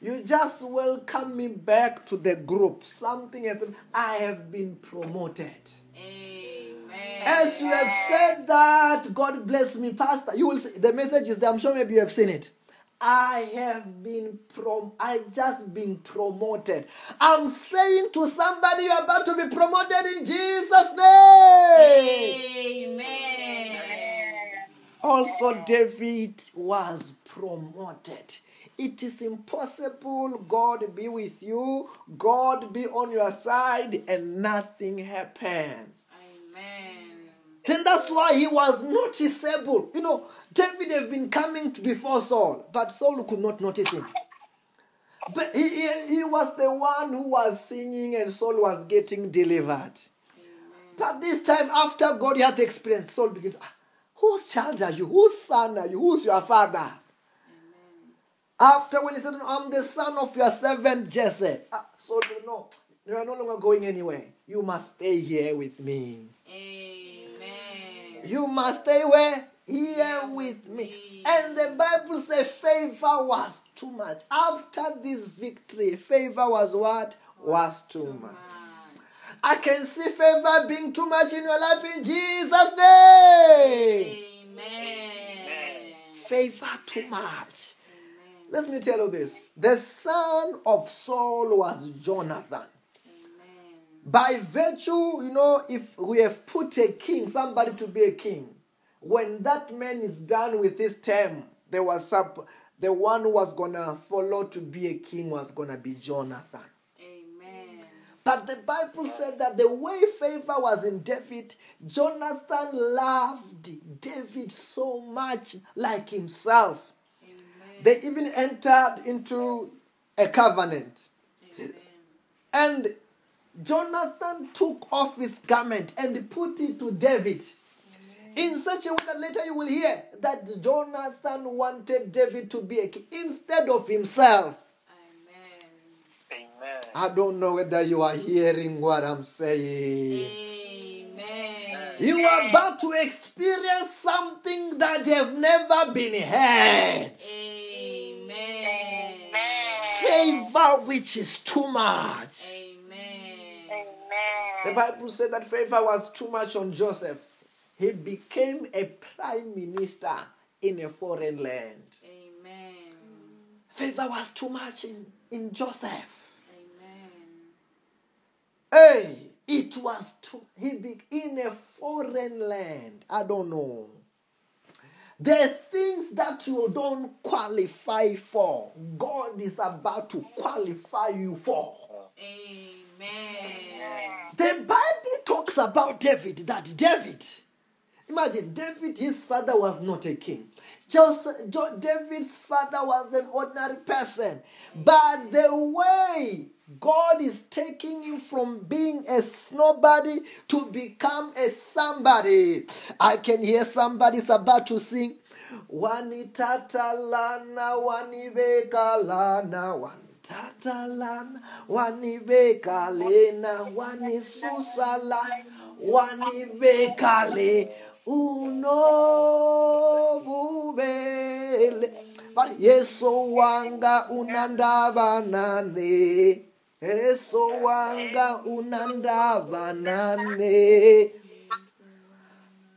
You just welcome me back to the group. Something has I have been promoted. Amen. As you have said that, God bless me, Pastor. You will see the message is there. I'm sure maybe you have seen it. I have been prom I just been promoted. I'm saying to somebody you're about to be promoted in Jesus' name. Amen. Also, David was promoted. It is impossible God be with you, God be on your side, and nothing happens. Amen. Then that's why he was noticeable. You know, David have been coming before Saul, but Saul could not notice him. But he, he, he was the one who was singing and Saul was getting delivered. But this time, after God had experienced, Saul begins, "Ah, whose child are you? Whose son are you? Who's your father? After when he said, I'm the son of your servant Jesse. Ah, Saul said, no, you are no longer going anywhere. You must stay here with me. Amen. You must stay where? Here with me. And the Bible says favor was too much. After this victory, favor was what? Was too much. I can see favor being too much in your life in Jesus' name. Amen. Favor too much. Let me tell you this. The son of Saul was Jonathan. By virtue, you know, if we have put a king, somebody to be a king, when that man is done with his term, there was some, the one who was gonna follow to be a king was gonna be Jonathan. Amen. But the Bible said that the way favor was in David, Jonathan loved David so much like himself. They even entered into a covenant. And Jonathan took off his garment and put it to David. In such a way that later you will hear that Jonathan wanted David to be a king instead of himself. I don't know whether you are hearing what I'm saying. Amen. You are about to experience something that have never been had. Amen. Favor which is too much. Amen. Amen. The Bible said that favor was too much on Joseph. He became a prime minister in a foreign land. Amen. Favor was too much in, in Joseph. Hey, it was too he be in a foreign land. I don't know. The things that you don't qualify for, God is about to qualify you for. Amen. The Bible talks about David that David, imagine David, his father was not a king. Joseph, David's father was an ordinary person. But the way God is taking you from being a nobody to become a somebody. I can hear somebody's about to sing. Wanitatalana, wanibekalana, wanitatalana, wanibekalena, wanisusala, wanibekale, unobubele. But yeso wanga unandaba nane. Yeso wanga unandaba nane.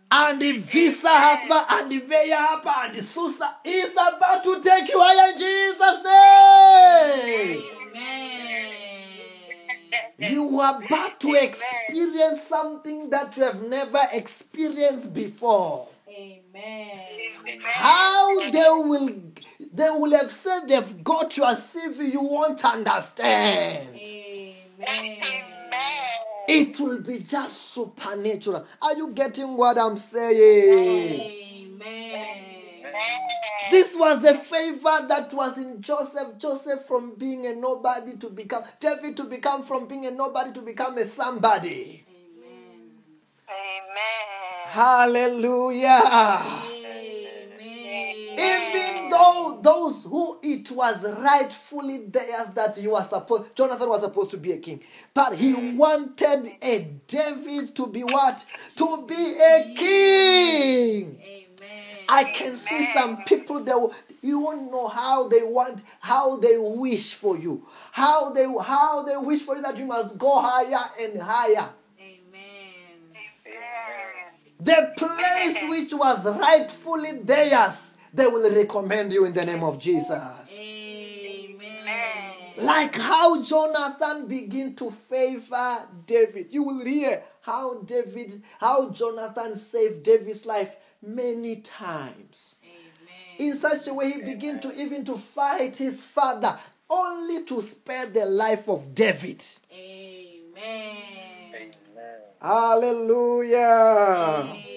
Andivhisa hapa andiveya hapa andisusa is about to take you higher in jesus name. Amen. you are about to experience something that you have never experienced before. Amen. how they will they will have said they've got you as if you won't understand Amen. it will be just supernatural are you getting what i'm saying Amen. This was the favor that was in Joseph. Joseph from being a nobody to become, David to become from being a nobody to become a somebody. Amen. Amen. Hallelujah. Amen. Even though those who it was rightfully theirs that he was supposed, Jonathan was supposed to be a king, but he wanted a David to be what? To be a king. Amen. I can see some people that you won't know how they want, how they wish for you, how they how they wish for you that you must go higher and higher. Amen. The place which was rightfully theirs, they will recommend you in the name of Jesus. Amen. Like how Jonathan began to favor David. You will hear how David, how Jonathan saved David's life many times. Amen. in such a way he began to even to fight his father only to spare the life of david Amen. hallelujah Amen.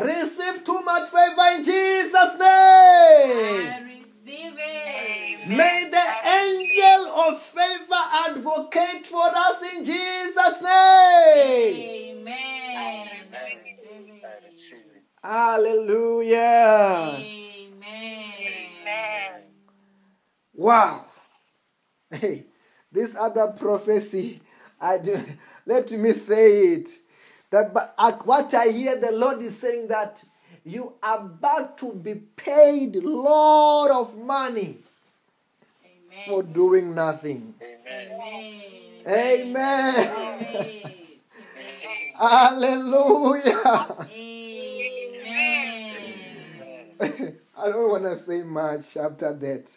Receive too much favor in jesus name I receive it. may the angel of favor advocate for us in jesus name Amen. I receive I it. receive it. hallelujah Amen. Wow. Hey, this other prophecy, I do, let me say it. That but what I hear the Lord is saying that you are about to be paid lot of money Amen. for doing nothing. Amen. Amen. Amen. Hallelujah. Amen. I don't want to say much after that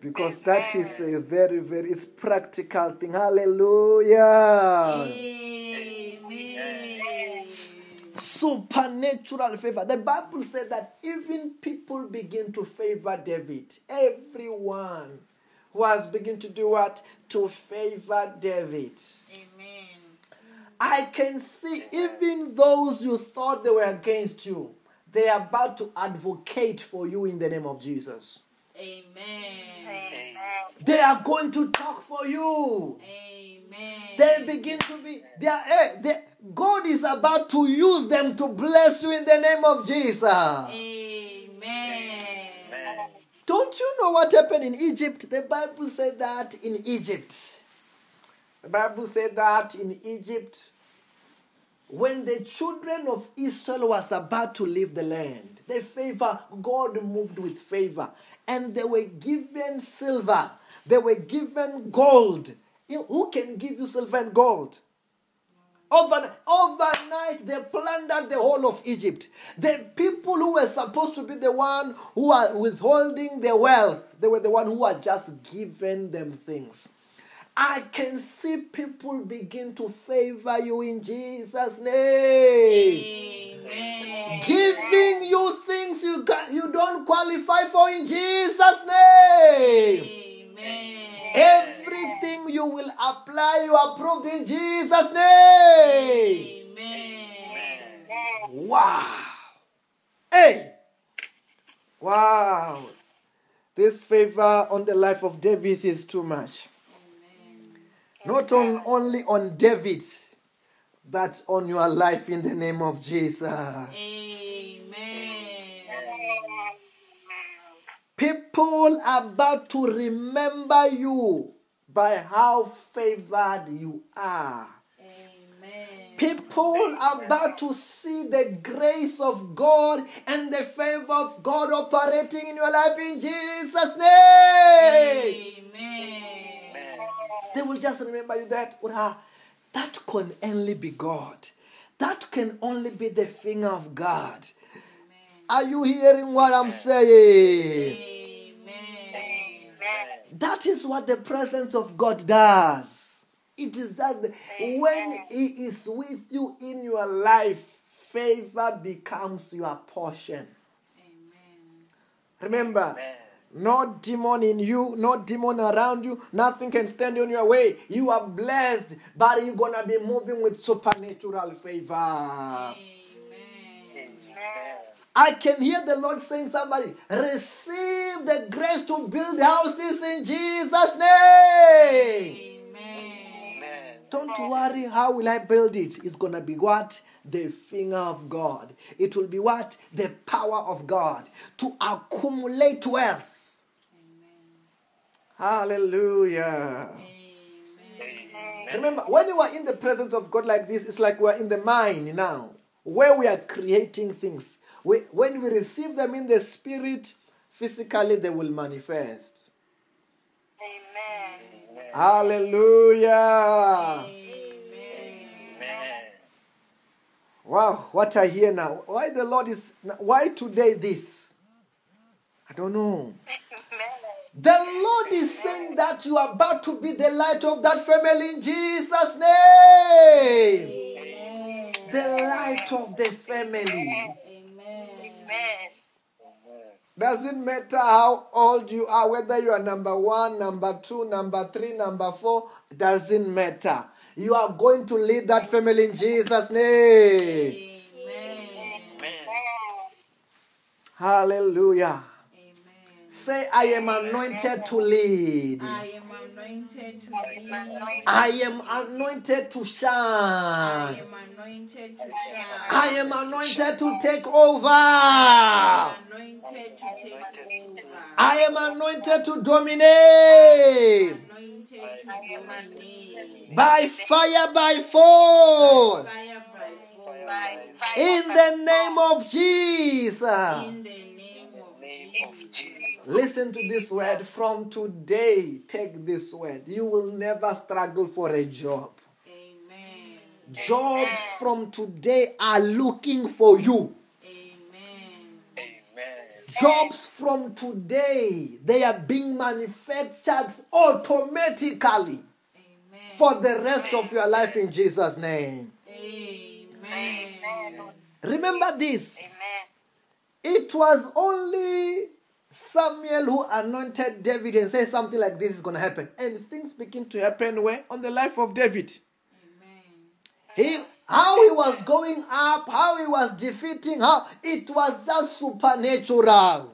because that is a very, very it's practical thing. Hallelujah. Supernatural favor. The Bible said that even people begin to favor David. Everyone who has begun to do what? To favor David. Amen. I can see even those you thought they were against you, they are about to advocate for you in the name of Jesus. Amen. They are going to talk for you. Amen. They begin to be, they are, eh, they, God is about to use them to bless you in the name of Jesus. Amen. Don't you know what happened in Egypt? The Bible said that in Egypt. The Bible said that in Egypt, when the children of Israel was about to leave the land, the favor, God moved with favor. And they were given silver, they were given gold. Who can give you silver and gold? Over, overnight, they plundered the whole of Egypt. The people who were supposed to be the one who are withholding the wealth, they were the one who are just given them things. I can see people begin to favor you in Jesus' name. Amen. Giving you things you you don't qualify for in Jesus' name. Amen. Everything you will apply, you approve in Jesus' name. Amen. Wow. Hey. Wow. This favor on the life of David is too much. Not on, only on David, but on your life in the name of Jesus. Amen. People are about to remember you by how favored you are. Amen. People are about to see the grace of God and the favor of God operating in your life in Jesus' name. Amen. They will just remember you that "Ura, that can only be God. That can only be the finger of God. Are you hearing what I'm saying? Amen. That is what the presence of God does. It is that the- when He is with you in your life, favor becomes your portion. Amen. Remember, Amen. No demon in you, no demon around you, nothing can stand in your way. You are blessed, but you're gonna be moving with supernatural favor. Amen. I can hear the Lord saying, somebody, receive the grace to build houses in Jesus' name. Amen. Don't worry, how will I build it? It's gonna be what? The finger of God. It will be what? The power of God to accumulate wealth. Hallelujah. Amen. Remember, when you are in the presence of God like this, it's like we're in the mine now, where we are creating things. We, when we receive them in the spirit, physically they will manifest. Amen. Hallelujah. Amen. Wow, what I hear now. Why the Lord is, why today this? I don't know. Amen. The Lord is saying that you are about to be the light of that family in Jesus' name. The light of the family. Amen. Amen. Doesn't matter how old you are, whether you are number one, number two, number three, number four, doesn't matter. You are going to lead that family in Jesus' name. Amen. Amen. Hallelujah. Amen. Say, I am anointed to lead. I am anointed to lead. I am anointed to I shine. am anointed to shine. I am anointed to take over. I am anointed to take over. I am anointed to dominate. Anointed to dominate. By fire, by force. Fire by force. In the name of Jesus. In the Name of Jesus. Jesus. Listen to this word from today. Take this word. You will never struggle for a job. Amen. Jobs from today are looking for you. Amen. Amen. Jobs from today, they are being manufactured automatically Amen. for the rest of your life in Jesus' name. Amen. Remember this Amen. it was only Samuel who anointed David and said something like this is going to happen. And things begin to happen where? On the life of David. Amen. He, how he was going up, how he was defeating, how it was just supernatural.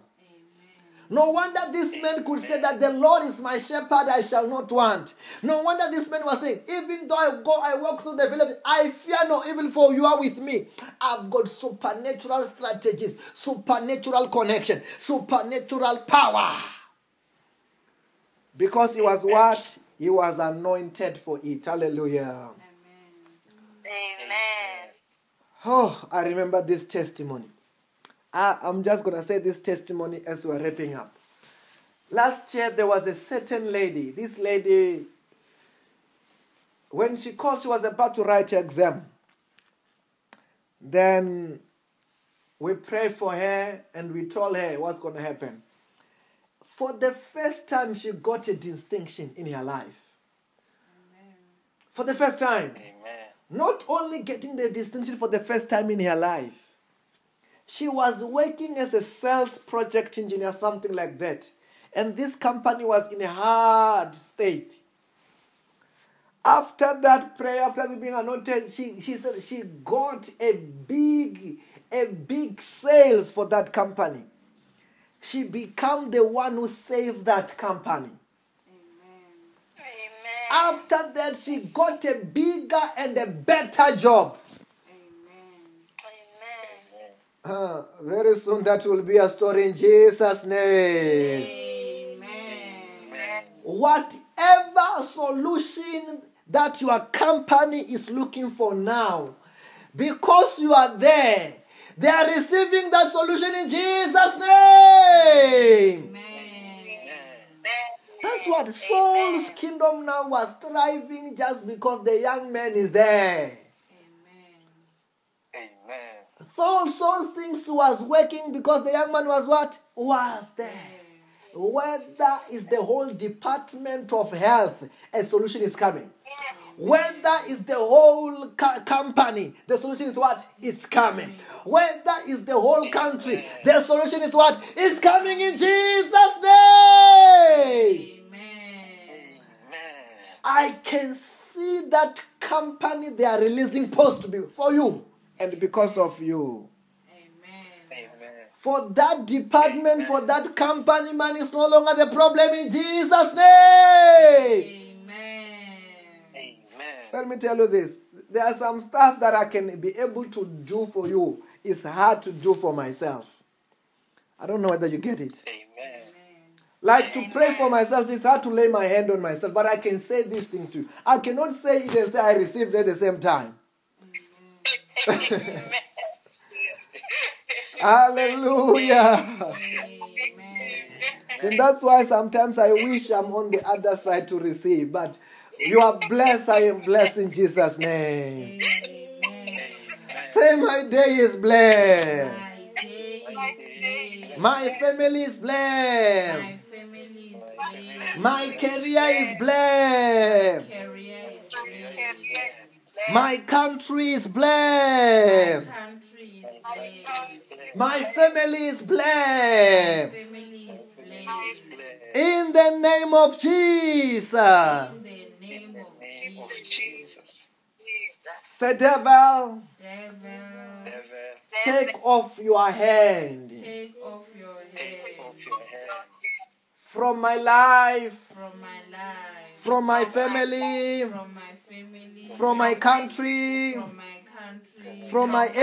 No wonder this man could say that the Lord is my shepherd, I shall not want. No wonder this man was saying, even though I go, I walk through the village, I fear no evil, for you are with me. I've got supernatural strategies, supernatural connection, supernatural power. Because he was what? He was anointed for it. Hallelujah. Amen. Oh, I remember this testimony. I, I'm just going to say this testimony as we're wrapping up. Last year, there was a certain lady. This lady, when she called, she was about to write her exam. Then we prayed for her and we told her what's going to happen. For the first time, she got a distinction in her life. For the first time. Amen. Not only getting the distinction for the first time in her life, She was working as a sales project engineer, something like that. And this company was in a hard state. After that prayer, after being anointed, she, she said she got a big, a big sales for that company. She became the one who saved that company. Amen. After that, she got a bigger and a better job. Amen. Uh, very soon, that will be a story in Jesus' name. Amen. Whatever solution that your company is looking for now, because you are there, they are receiving that solution in Jesus' name. Amen. That's what Saul's kingdom now was thriving just because the young man is there. Amen. Amen. Saul, Saul things was working because the young man was what? Was there. Whether is the whole department of health, a solution is coming. Whether is the whole co- company, the solution is what? It's coming. Whether is the whole country, the solution is what? It's coming in Jesus' name. I can see that company they are releasing post for you and because of you. Amen. Amen. For that department, for that company, man is no longer the problem in Jesus' name. Amen. Amen. Let me tell you this. There are some stuff that I can be able to do for you. It's hard to do for myself. I don't know whether you get it. Amen. Like to pray for myself, it's hard to lay my hand on myself, but I can say this thing to you. I cannot say it and say I received at the same time. Hallelujah. Amen. And that's why sometimes I wish I'm on the other side to receive. But you are blessed, I am blessed in Jesus' name. Say, my day is blessed. My day is. My family is blessed. My family is blessed. My career is blessed. Career is blessed. My country is blessed. Country is blessed. My family is blessed. Family is blessed. In the name of Jesus. The name of Name of Jesus. Jesus. Say, devil, Devil, take off your hand take off your take head off your from my life, from my life, from my family, from my family, from my country, from my country,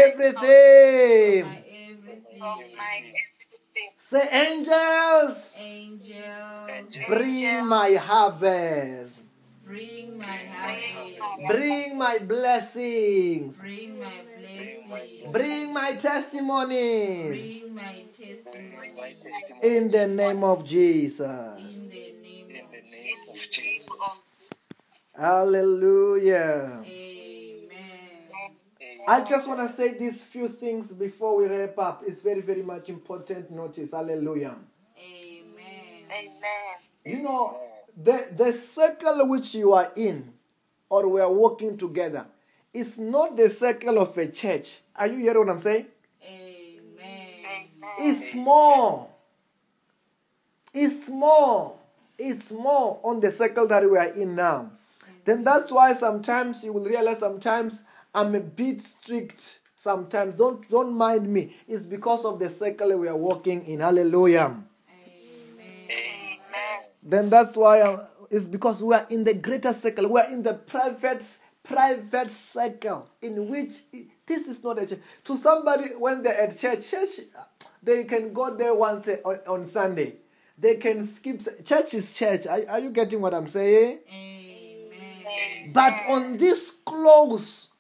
from my everything. Say, angels, Angel, bring my harvest, bring my harvest, bring my blessings, bring my blessing, bring my testimony. Bring my testimony. in the name of Jesus. In the name in of the name of Jesus. Hallelujah. Amen. I just want to say these few things before we wrap up. It's very, very much important. Notice, hallelujah. Amen. Amen. You know, the, the circle which you are in, or we are working together, is not the circle of a church. Are you hearing what I'm saying? Amen. It's more. It's more. It's more on the circle that we are in now. Then that's why sometimes you will realize sometimes I'm a bit strict. Sometimes don't don't mind me. It's because of the circle we are walking in. Hallelujah. Amen. Then that's why uh, it's because we are in the greater circle. We are in the private private circle in which this is not a church. To somebody when they're at church, church they can go there once a- on, on Sunday. They can skip church is church. Are, are you getting what I'm saying? Amen. But on this close,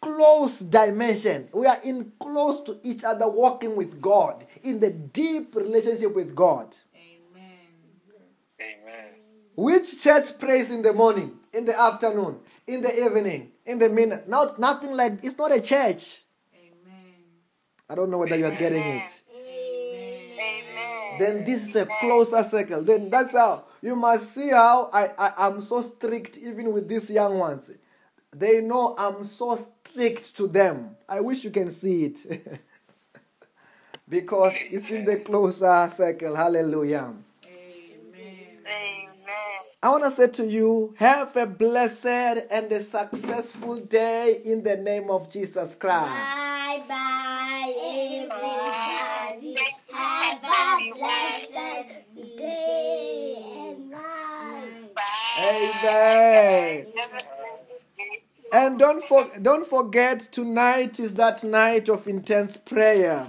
close dimension, we are in close to each other, walking with God in the deep relationship with God. Amen. Amen. Which church prays in the morning, in the afternoon, in the evening, in the minute? Not nothing like it's not a church. Amen. I don't know whether you are getting it. Amen. Then this is a closer circle. Then that's how you must see how I, I am so strict even with these young ones. They know I'm so strict to them. I wish you can see it. because it's in the closer circle. Hallelujah. Amen. Amen. I want to say to you, have a blessed and a successful day in the name of Jesus Christ. Bye bye, everybody. Have a blessed day and night. Amen. And don't for, don't forget tonight is that night of intense prayer.